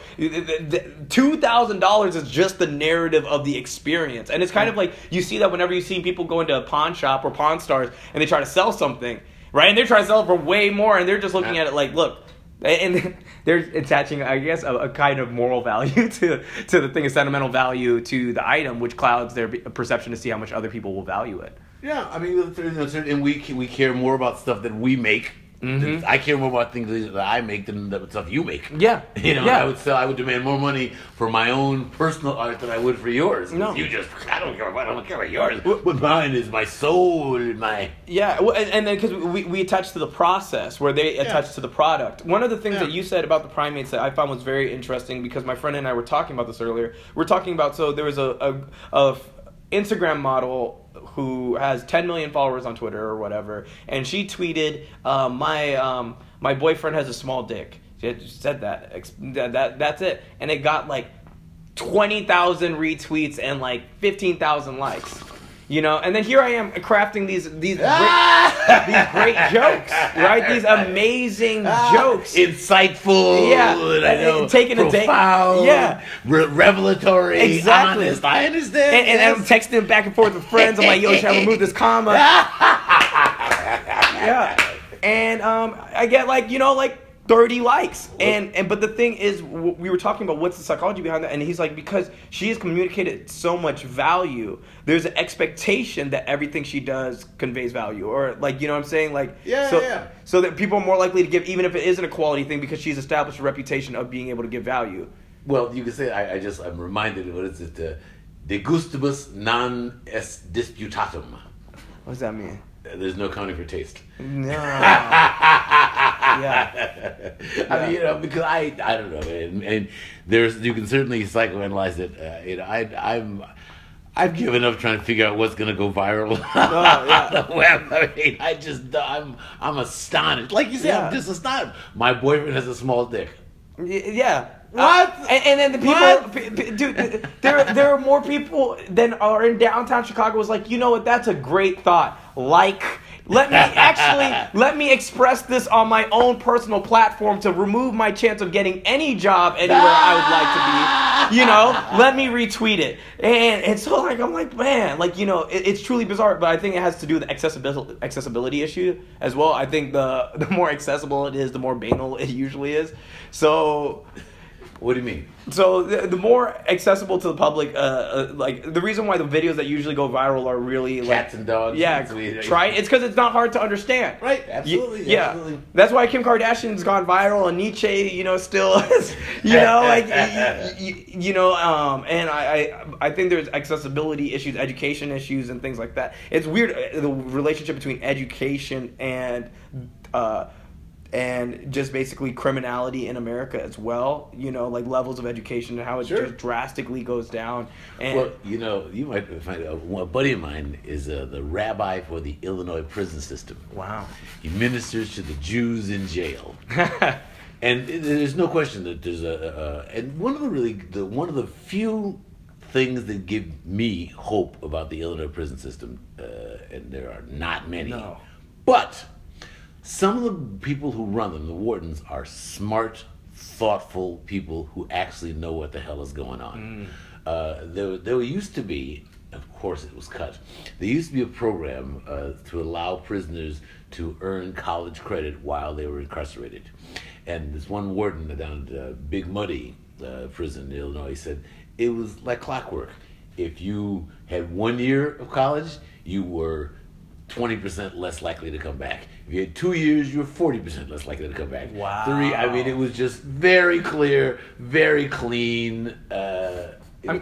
two thousand dollars is just the narrative of the experience, and it's kind of like you see that whenever you see people go into a pawn shop or pawn stars and they try to sell something, right? And they're trying to sell it for way more, and they're just looking Yeah. at it like, look, and [laughs] they're attaching, I guess, a, a kind of moral value [laughs] to to the thing, a sentimental value to the item, which clouds their perception to see how much other people will value it. Yeah, I mean, and we we care more about stuff that we make. Mhm. I care more about things that I make than the stuff you make. Yeah, [laughs] You know, yeah. I would sell, I would demand more money for my own personal art than I would for yours. No. you just [laughs] I don't care. about- I don't care about yours. What mine is my soul, my Yeah, well, and, and then because we, we attach to the process where they attach to the product. One of the things Yeah. that you said about the primates that I found was very interesting because my friend and I were talking about this earlier. We're talking about so there was a a Instagram model who has 10 million followers on Twitter or whatever, and she tweeted, uh, "My um, my boyfriend has a small dick." She said that, that that's it, and it got like twenty thousand retweets and like fifteen thousand likes. You know, and then here I am crafting these these [laughs] great, these great jokes, right? These amazing jokes. insightful. Yeah. I know, Taking a day- Yeah. re- revelatory, Exactly. honest. I understand. and, and I'm texting back and forth with friends. I'm like, yo, should I remove this comma? [laughs] yeah. And um, I get like, you know, like 30 likes. And and but the thing is, we were talking about what's the psychology behind that, and he's like, because she has communicated so much value, there's an expectation that everything she does conveys value, or like, you know what I'm saying, like, Yeah, so, yeah. so that people are more likely to give, even if it isn't a quality thing, because she's established a reputation of being able to give value. Well, you can say I, I just I'm reminded what is it? Uh, de gustibus non est disputandum. What does that mean? Uh, There's no accounting for taste. No. [laughs] yeah. [laughs] I mean, you know, because I, I don't know, and, and there's you can certainly psychoanalyze it. Uh, you know, I, I'm, I've given up trying to figure out what's going to go viral yeah. on [laughs] the web. I mean, I just, I'm, I'm astonished. Like you said, Yeah. I'm just astonished. My boyfriend has a small dick. Yeah. What? Uh, and, and then the people, p- p- dude, there there are more people than are in downtown Chicago. Was like, you know what? That's a great thought. Like, let me actually let me express this on my own personal platform to remove my chance of getting any job anywhere I would like to be. You know, let me retweet it. And and so like I'm like, man, like you know, it, it's truly bizarre. But I think it has to do with accessibility accessibility issue as well. I think the [laughs] the more accessible it is, the more banal it usually is. So What do you mean? so the, the more accessible to the public, uh, uh, like the reason why the videos that usually go viral are really like Cats and dogs. yeah, and try it's because it's not hard to understand. Right, absolutely, yeah, absolutely. that's why Kim Kardashian's gone viral and Nietzsche, you know, still, [laughs] is, you know, [laughs] like y- y- y- you know, um, and I, I I think there's accessibility issues, education issues, and things like that. It's weird uh, the relationship between education and. Uh, and just basically criminality in America as well, you know, like levels of education and how it Sure. just drastically goes down. And Well, you know, you might find a, a buddy of mine is uh, the rabbi for the Illinois prison system. wow, He ministers to the Jews in jail. [laughs] and there's no question that there's a, a and one of the really the one of the few things that give me hope about the Illinois prison system, uh, and there are not many, No. but some of the people who run them, the wardens, are smart, thoughtful people who actually know what the hell is going on. Uh, there, there used to be, of course, it was cut. There used to be a program uh, to allow prisoners to earn college credit while they were incarcerated. And this one warden down at uh, Big Muddy uh, prison in Illinois said it was like clockwork. If you had one year of college, you were 20% less likely to come back. If you had two years, you were 40% less likely to come back. Wow. Three, I mean, it was just very clear, very clean. Uh, I'm,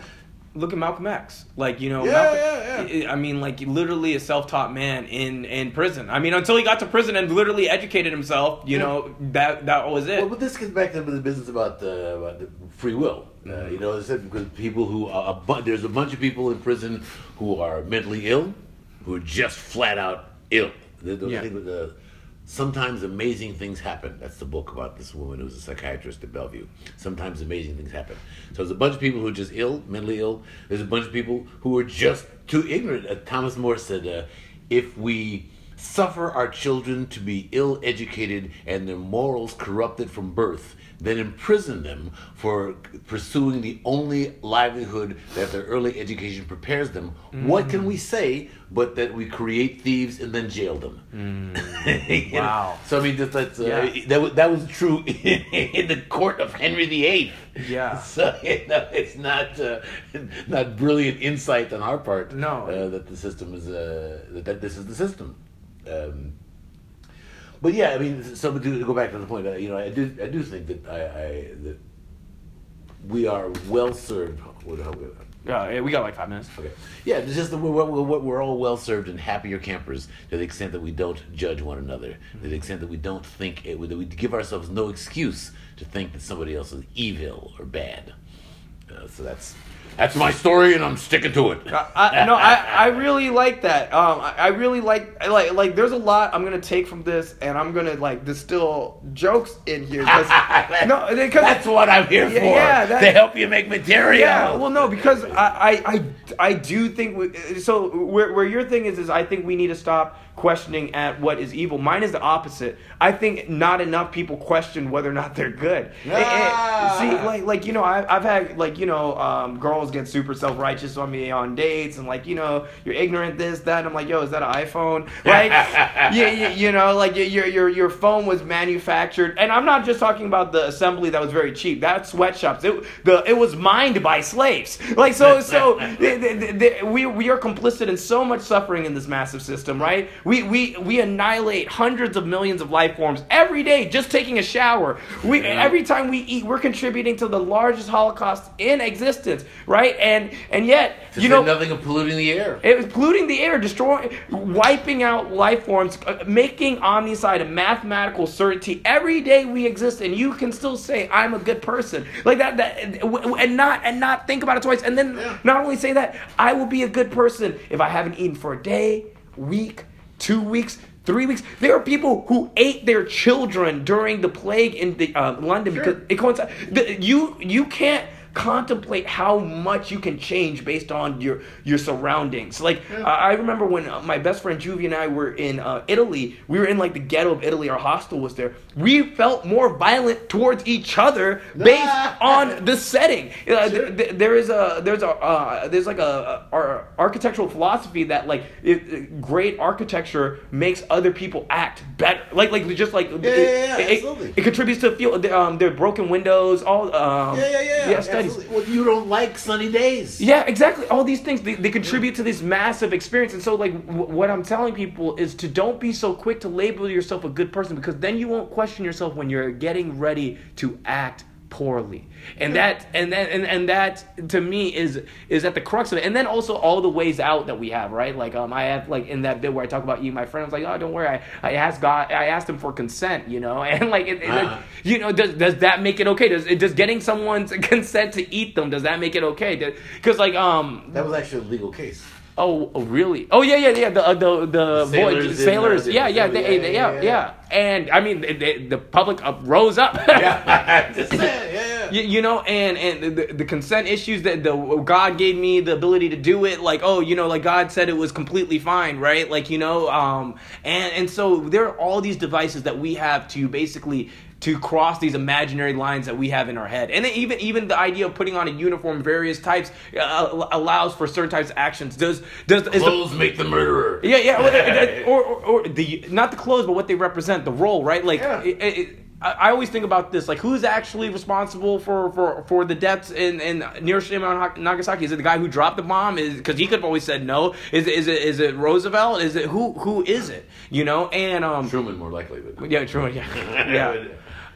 look at Malcolm X. Like you know, Yeah, Malcolm, yeah, I mean, like literally a self-taught man in in prison. I mean, until he got to prison and literally educated himself. You Yeah. know, that that was it. Well, but this gets back to the business about the, about the free will. Uh, you know, I said because people who are a bu- there's a bunch of people in prison who are mentally ill, who are just flat out ill. The, the, Yeah. I think the, sometimes amazing things happen. That's the book about this woman who's a psychiatrist at Bellevue. Sometimes amazing things happen. So there's a bunch of people who are just ill, mentally ill. There's a bunch of people who are just too ignorant. Uh, Thomas More said, uh, if we suffer our children to be ill educated and their morals corrupted from birth, then imprison them for pursuing the only livelihood that their early education prepares them, what can we say but that we create thieves and then jail them? [laughs] Know? Wow. So I mean, that, that's uh, Yeah. that, was, that was true in, [laughs] in the court of Henry VIII. Yeah. [laughs] So you know, it's not uh, not brilliant insight on our part. No. uh, that the system is uh, that, that this is the system. Um, but yeah, I mean, so to go back to the point, uh, you know, I do I do think that I, I that we are well served. What, how, Yeah, we got like five minutes. Okay. Yeah, it's just that we're, we're, we're all well served and happier campers to the extent that we don't judge one another, to the extent that we don't think, it, that we give ourselves no excuse to think that somebody else is evil or bad. Uh, so that's that's my story, and I'm sticking to it. I, I, no, I, [laughs] I really like that. Um, I, I really like I like like. There's a lot I'm gonna take from this, and I'm gonna like distill jokes in here. [laughs] no, because that's what I'm here Yeah, for. yeah, that- to help you make material. Yeah, well, no, because I, I, I, I do think we, so. Where, where your thing is is I think we need to stop questioning at what is evil. Mine is the opposite. I think not enough people question whether or not they're good. Eh, eh, Ah. see, like, like you know, I've, I've had like you know, um, girls get super self righteous on me on dates and like you know, you're ignorant this that. And I'm like, yo, is that an iPhone? Like, [laughs] yeah, you, you know, like your your your phone was manufactured, and I'm not just talking about the assembly that was very cheap. That sweatshops. It the it was mined by slaves. Like so so [laughs] we we are complicit in so much suffering in this massive system, right? We we we annihilate hundreds of millions of life forms every day just taking a shower. We every time we eat, we're contributing to the largest Holocaust in existence, right? And and yet you know nothing of polluting the air. it was polluting the air, destroying, wiping out life forms, uh, making omnicide a mathematical certainty. Every day we exist, and you can still say, "I'm a good person," like that, that, and not and not think about it twice. And then not only say that, I will be a good person if I haven't eaten for a day, week, two weeks. Three weeks. There are people who ate their children during the plague in the, uh, London because it coincides. The, you you can't contemplate how much you can change based on your your surroundings. Like I I remember when uh, my best friend Juvie and I were in uh, Italy. We were in like the ghetto of Italy. Our hostel was there. We felt more violent towards each other based [laughs] on the setting. Uh, th- th- there is a there's a uh, there's like a, a, a architectural philosophy that like it, it- great architecture makes other people act better. Like like just like yeah, yeah, it, it- absolutely. it contributes to feel um, their broken windows. All um, Yeah, yeah, yeah. yeah Absolutely. Well, you don't like sunny days. Yeah, exactly. All these things they, they contribute to this massive experience, and so like w- what I'm telling people is to don't be so quick to label yourself a good person because then you won't question yourself when you're getting ready to act poorly, and that and that and, and that to me is is at the crux of it, and then also all the ways out that we have, right? Like um, I have like in that bit where I talk about you, my friend was like, oh, don't worry, I, I asked God, I asked him for consent, you know, [laughs] and like it, Uh-huh. you know, does does that make it okay? Does does getting someone's [laughs] consent to eat them does that make it okay? Because like um That was actually a legal case. Oh, oh really? Oh yeah yeah yeah the uh, the the Sailors voyage sailors yeah yeah they, yeah, they- yeah, yeah, yeah, and I mean they, they, the public uh, rose up. [laughs] [laughs] [laughs] Yeah, yeah, yeah. You, you know, and and the, the consent issues that the God gave me the ability to do it, like oh, you know, like God said it was completely fine, right? Like you know, um, and and so there are all these devices that we have to basically to cross these imaginary lines that we have in our head, and even even the idea of putting on a uniform, various types, uh, allows for certain types of actions. Does does is the, Clothes make the murderer. yeah, yeah, [laughs] or, or, or the not the clothes, but what they represent, the role, right? Like, Yeah. it, it, I I always think about this, like, who's actually responsible for for, for the deaths in, in Hiroshima and Nagasaki? Is it the guy who dropped the bomb? Is because he could have always said no. Is it is it is it Roosevelt? Is it who who is it? You know, and um, Truman, more likely. But yeah, true. [laughs] Yeah, yeah.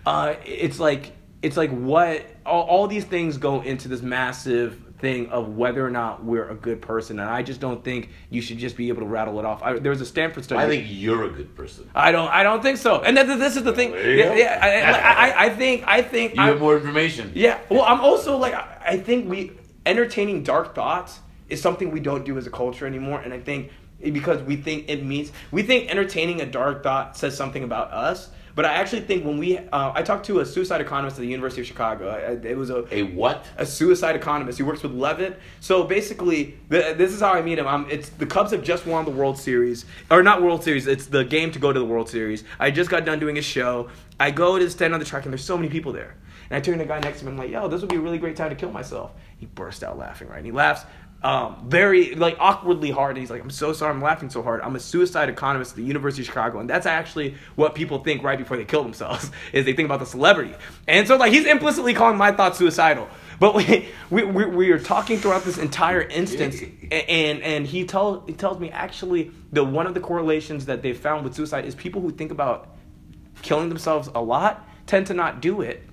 Uh, it's like it's like what all, all these things go into this massive thing of whether or not we're a good person, and I just don't think you should just be able to rattle it off. I, there was a Stanford study. I think you're a good person. I don't. I don't think so. And th- th- this is the thing. Yeah, yeah, I, I, I think. I think. You I'm- have more information. yeah. Well, I'm also like I I think we entertaining dark thoughts is something we don't do as a culture anymore, and I think because we think it means we think entertaining a dark thought says something about us. But I actually think when we, uh, I talked to a suicide economist at the University of Chicago. It was a A what? a suicide economist. He works with Levitt. So basically, th- this is how I meet him. I'm, it's the Cubs have just won the World Series, or not World Series. It's the game to go to the World Series. I just got done doing a show. I go to stand on the track, and there's so many people there. And I turn to the guy next to me. I'm like, "Yo, this would be a really great time to kill myself." He burst out laughing. Right? And he laughs. Um, very like awkwardly hard. And he's like, "I'm so sorry, I'm laughing so hard. I'm a suicide economist at the University of Chicago, and that's actually what people think right before they kill themselves [laughs] is they think about the celebrity." And so like he's implicitly calling my thoughts suicidal. But we [laughs] we, we, we are talking throughout this entire instance, and and he tell he tells me actually the one of the correlations that they found with suicide is people who think about killing themselves a lot tend to not do it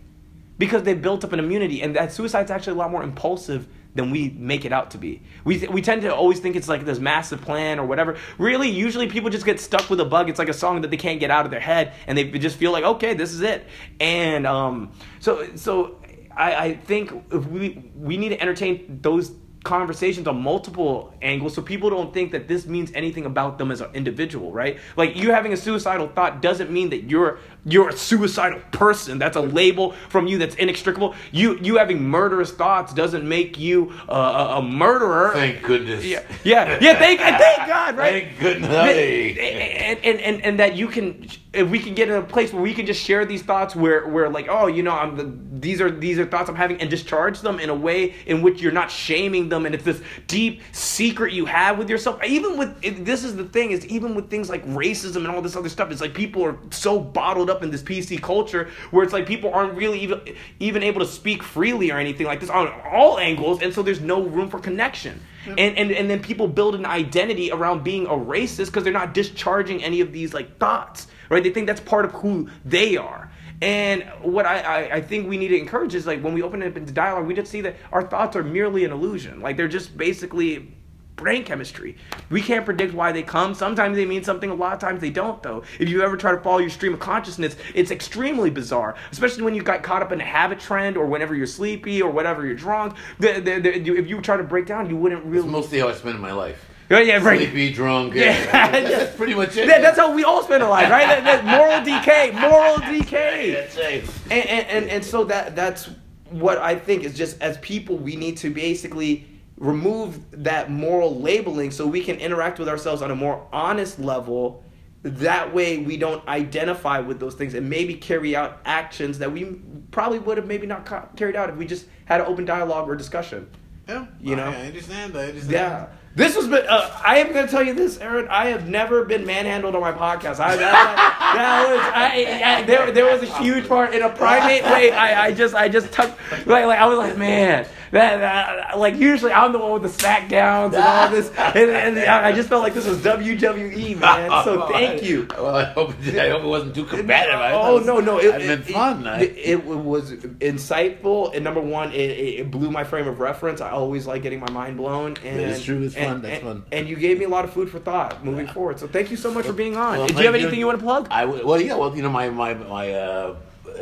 because they built up an immunity, and that suicide's actually a lot more impulsive than we make it out to be. We, th- we tend to always think it's like this massive plan or whatever. Really, usually people just get stuck with a bug. It's like a song that they can't get out of their head, and they just feel like, okay, this is it. And um, so so I, I think we we need to entertain those conversations on multiple angles so people don't think that this means anything about them as an individual right like you having a suicidal thought doesn't mean that you're you're a suicidal person. That's a label from you that's inextricable. You you having murderous thoughts doesn't make you uh, a, a murderer. Thank goodness. yeah. Yeah. Yeah thank, thank god right? Thank goodness. and, and, and, and that you can if we can get in a place where we can just share these thoughts where where like oh you know I'm the, these are these are thoughts I'm having and discharge them in a way in which you're not shaming them. And it's this deep secret you have with yourself. Even with this is the thing is even with things like racism and all this other stuff it's like people are so bottled up in this PC culture where it's like people aren't really even even able to speak freely or anything like this on all angles and so there's no room for connection. And, and and then people build an identity around being a racist because they're not discharging any of these like thoughts right? They think that's part of who they are. And what I, I, I think we need to encourage is like when we open it up into dialogue we just see that our thoughts are merely an illusion. Like they're just basically brain chemistry we can't predict why they come sometimes they mean something a lot of times they don't though if you ever try to follow your stream of consciousness it's extremely bizarre especially when you got caught up in a habit trend or whenever you're sleepy or whenever you're drunk the, the, the, you- if you try to break down you wouldn't really mostly how I spend my life. yeah, yeah, right. Sleepy, drunk. Yeah. [laughs] Yeah. That's pretty much it. Yeah, that's how we all spend our life, right? That, that moral decay, moral [laughs] decay. That's right. And, and, and, and so that that's what I think is just as people we need to basically remove that moral labeling so we can interact with ourselves on a more honest level. That way we don't identify with those things and maybe carry out actions that we probably would have maybe not carried out if we just had an open dialogue or discussion. Yeah, You know? I understand. I understand. Yeah. This has been. Uh, I am going to tell you this, Aaron. I have never been manhandled on my podcast. I, that, that was. I, I, there, there was a huge part in a primate [laughs] way. I, I just, I just took. Like, like I was like, man, that, that, like usually I'm the one with the smack downs and all this, [laughs] and, and I just felt like this was WWE, man. So [laughs] thank you. Well, I hope, [laughs] I hope it wasn't too combative. I Oh was- no, no, it, been fun. I- It, it was insightful, and number one, it, it blew my frame of reference. I always like getting my mind blown, and is true, it's and- fun, that's and- fun. And you gave me a lot of food for thought moving forward. So thank you so much for being on. Well, Do you have anything you want to plug? I w- well, yeah, well, you know, my my my uh,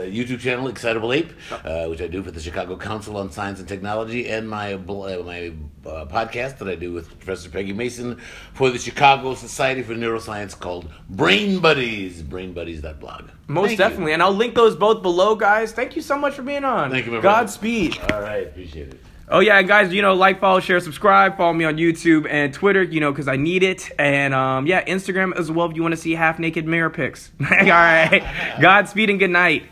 YouTube channel, Excitable Ape, uh, which I do for the Chicago Council on Science and Technology, and my bl- uh, my uh, podcast that I do with Professor Peggy Mason for the Chicago Society for Neuroscience called Brain Buddies. BrainBuddies.blog. Most Thank you. definitely, and I'll link those both below, guys. Thank you so much for being on. Thank you, my. Godspeed. All right, appreciate it. Oh yeah, guys, you know, like, follow, share, subscribe. Follow me on YouTube and Twitter, you know, because I need it. And um, yeah, Instagram as well if you want to see half naked mirror pics. [laughs] All right, Godspeed and good night.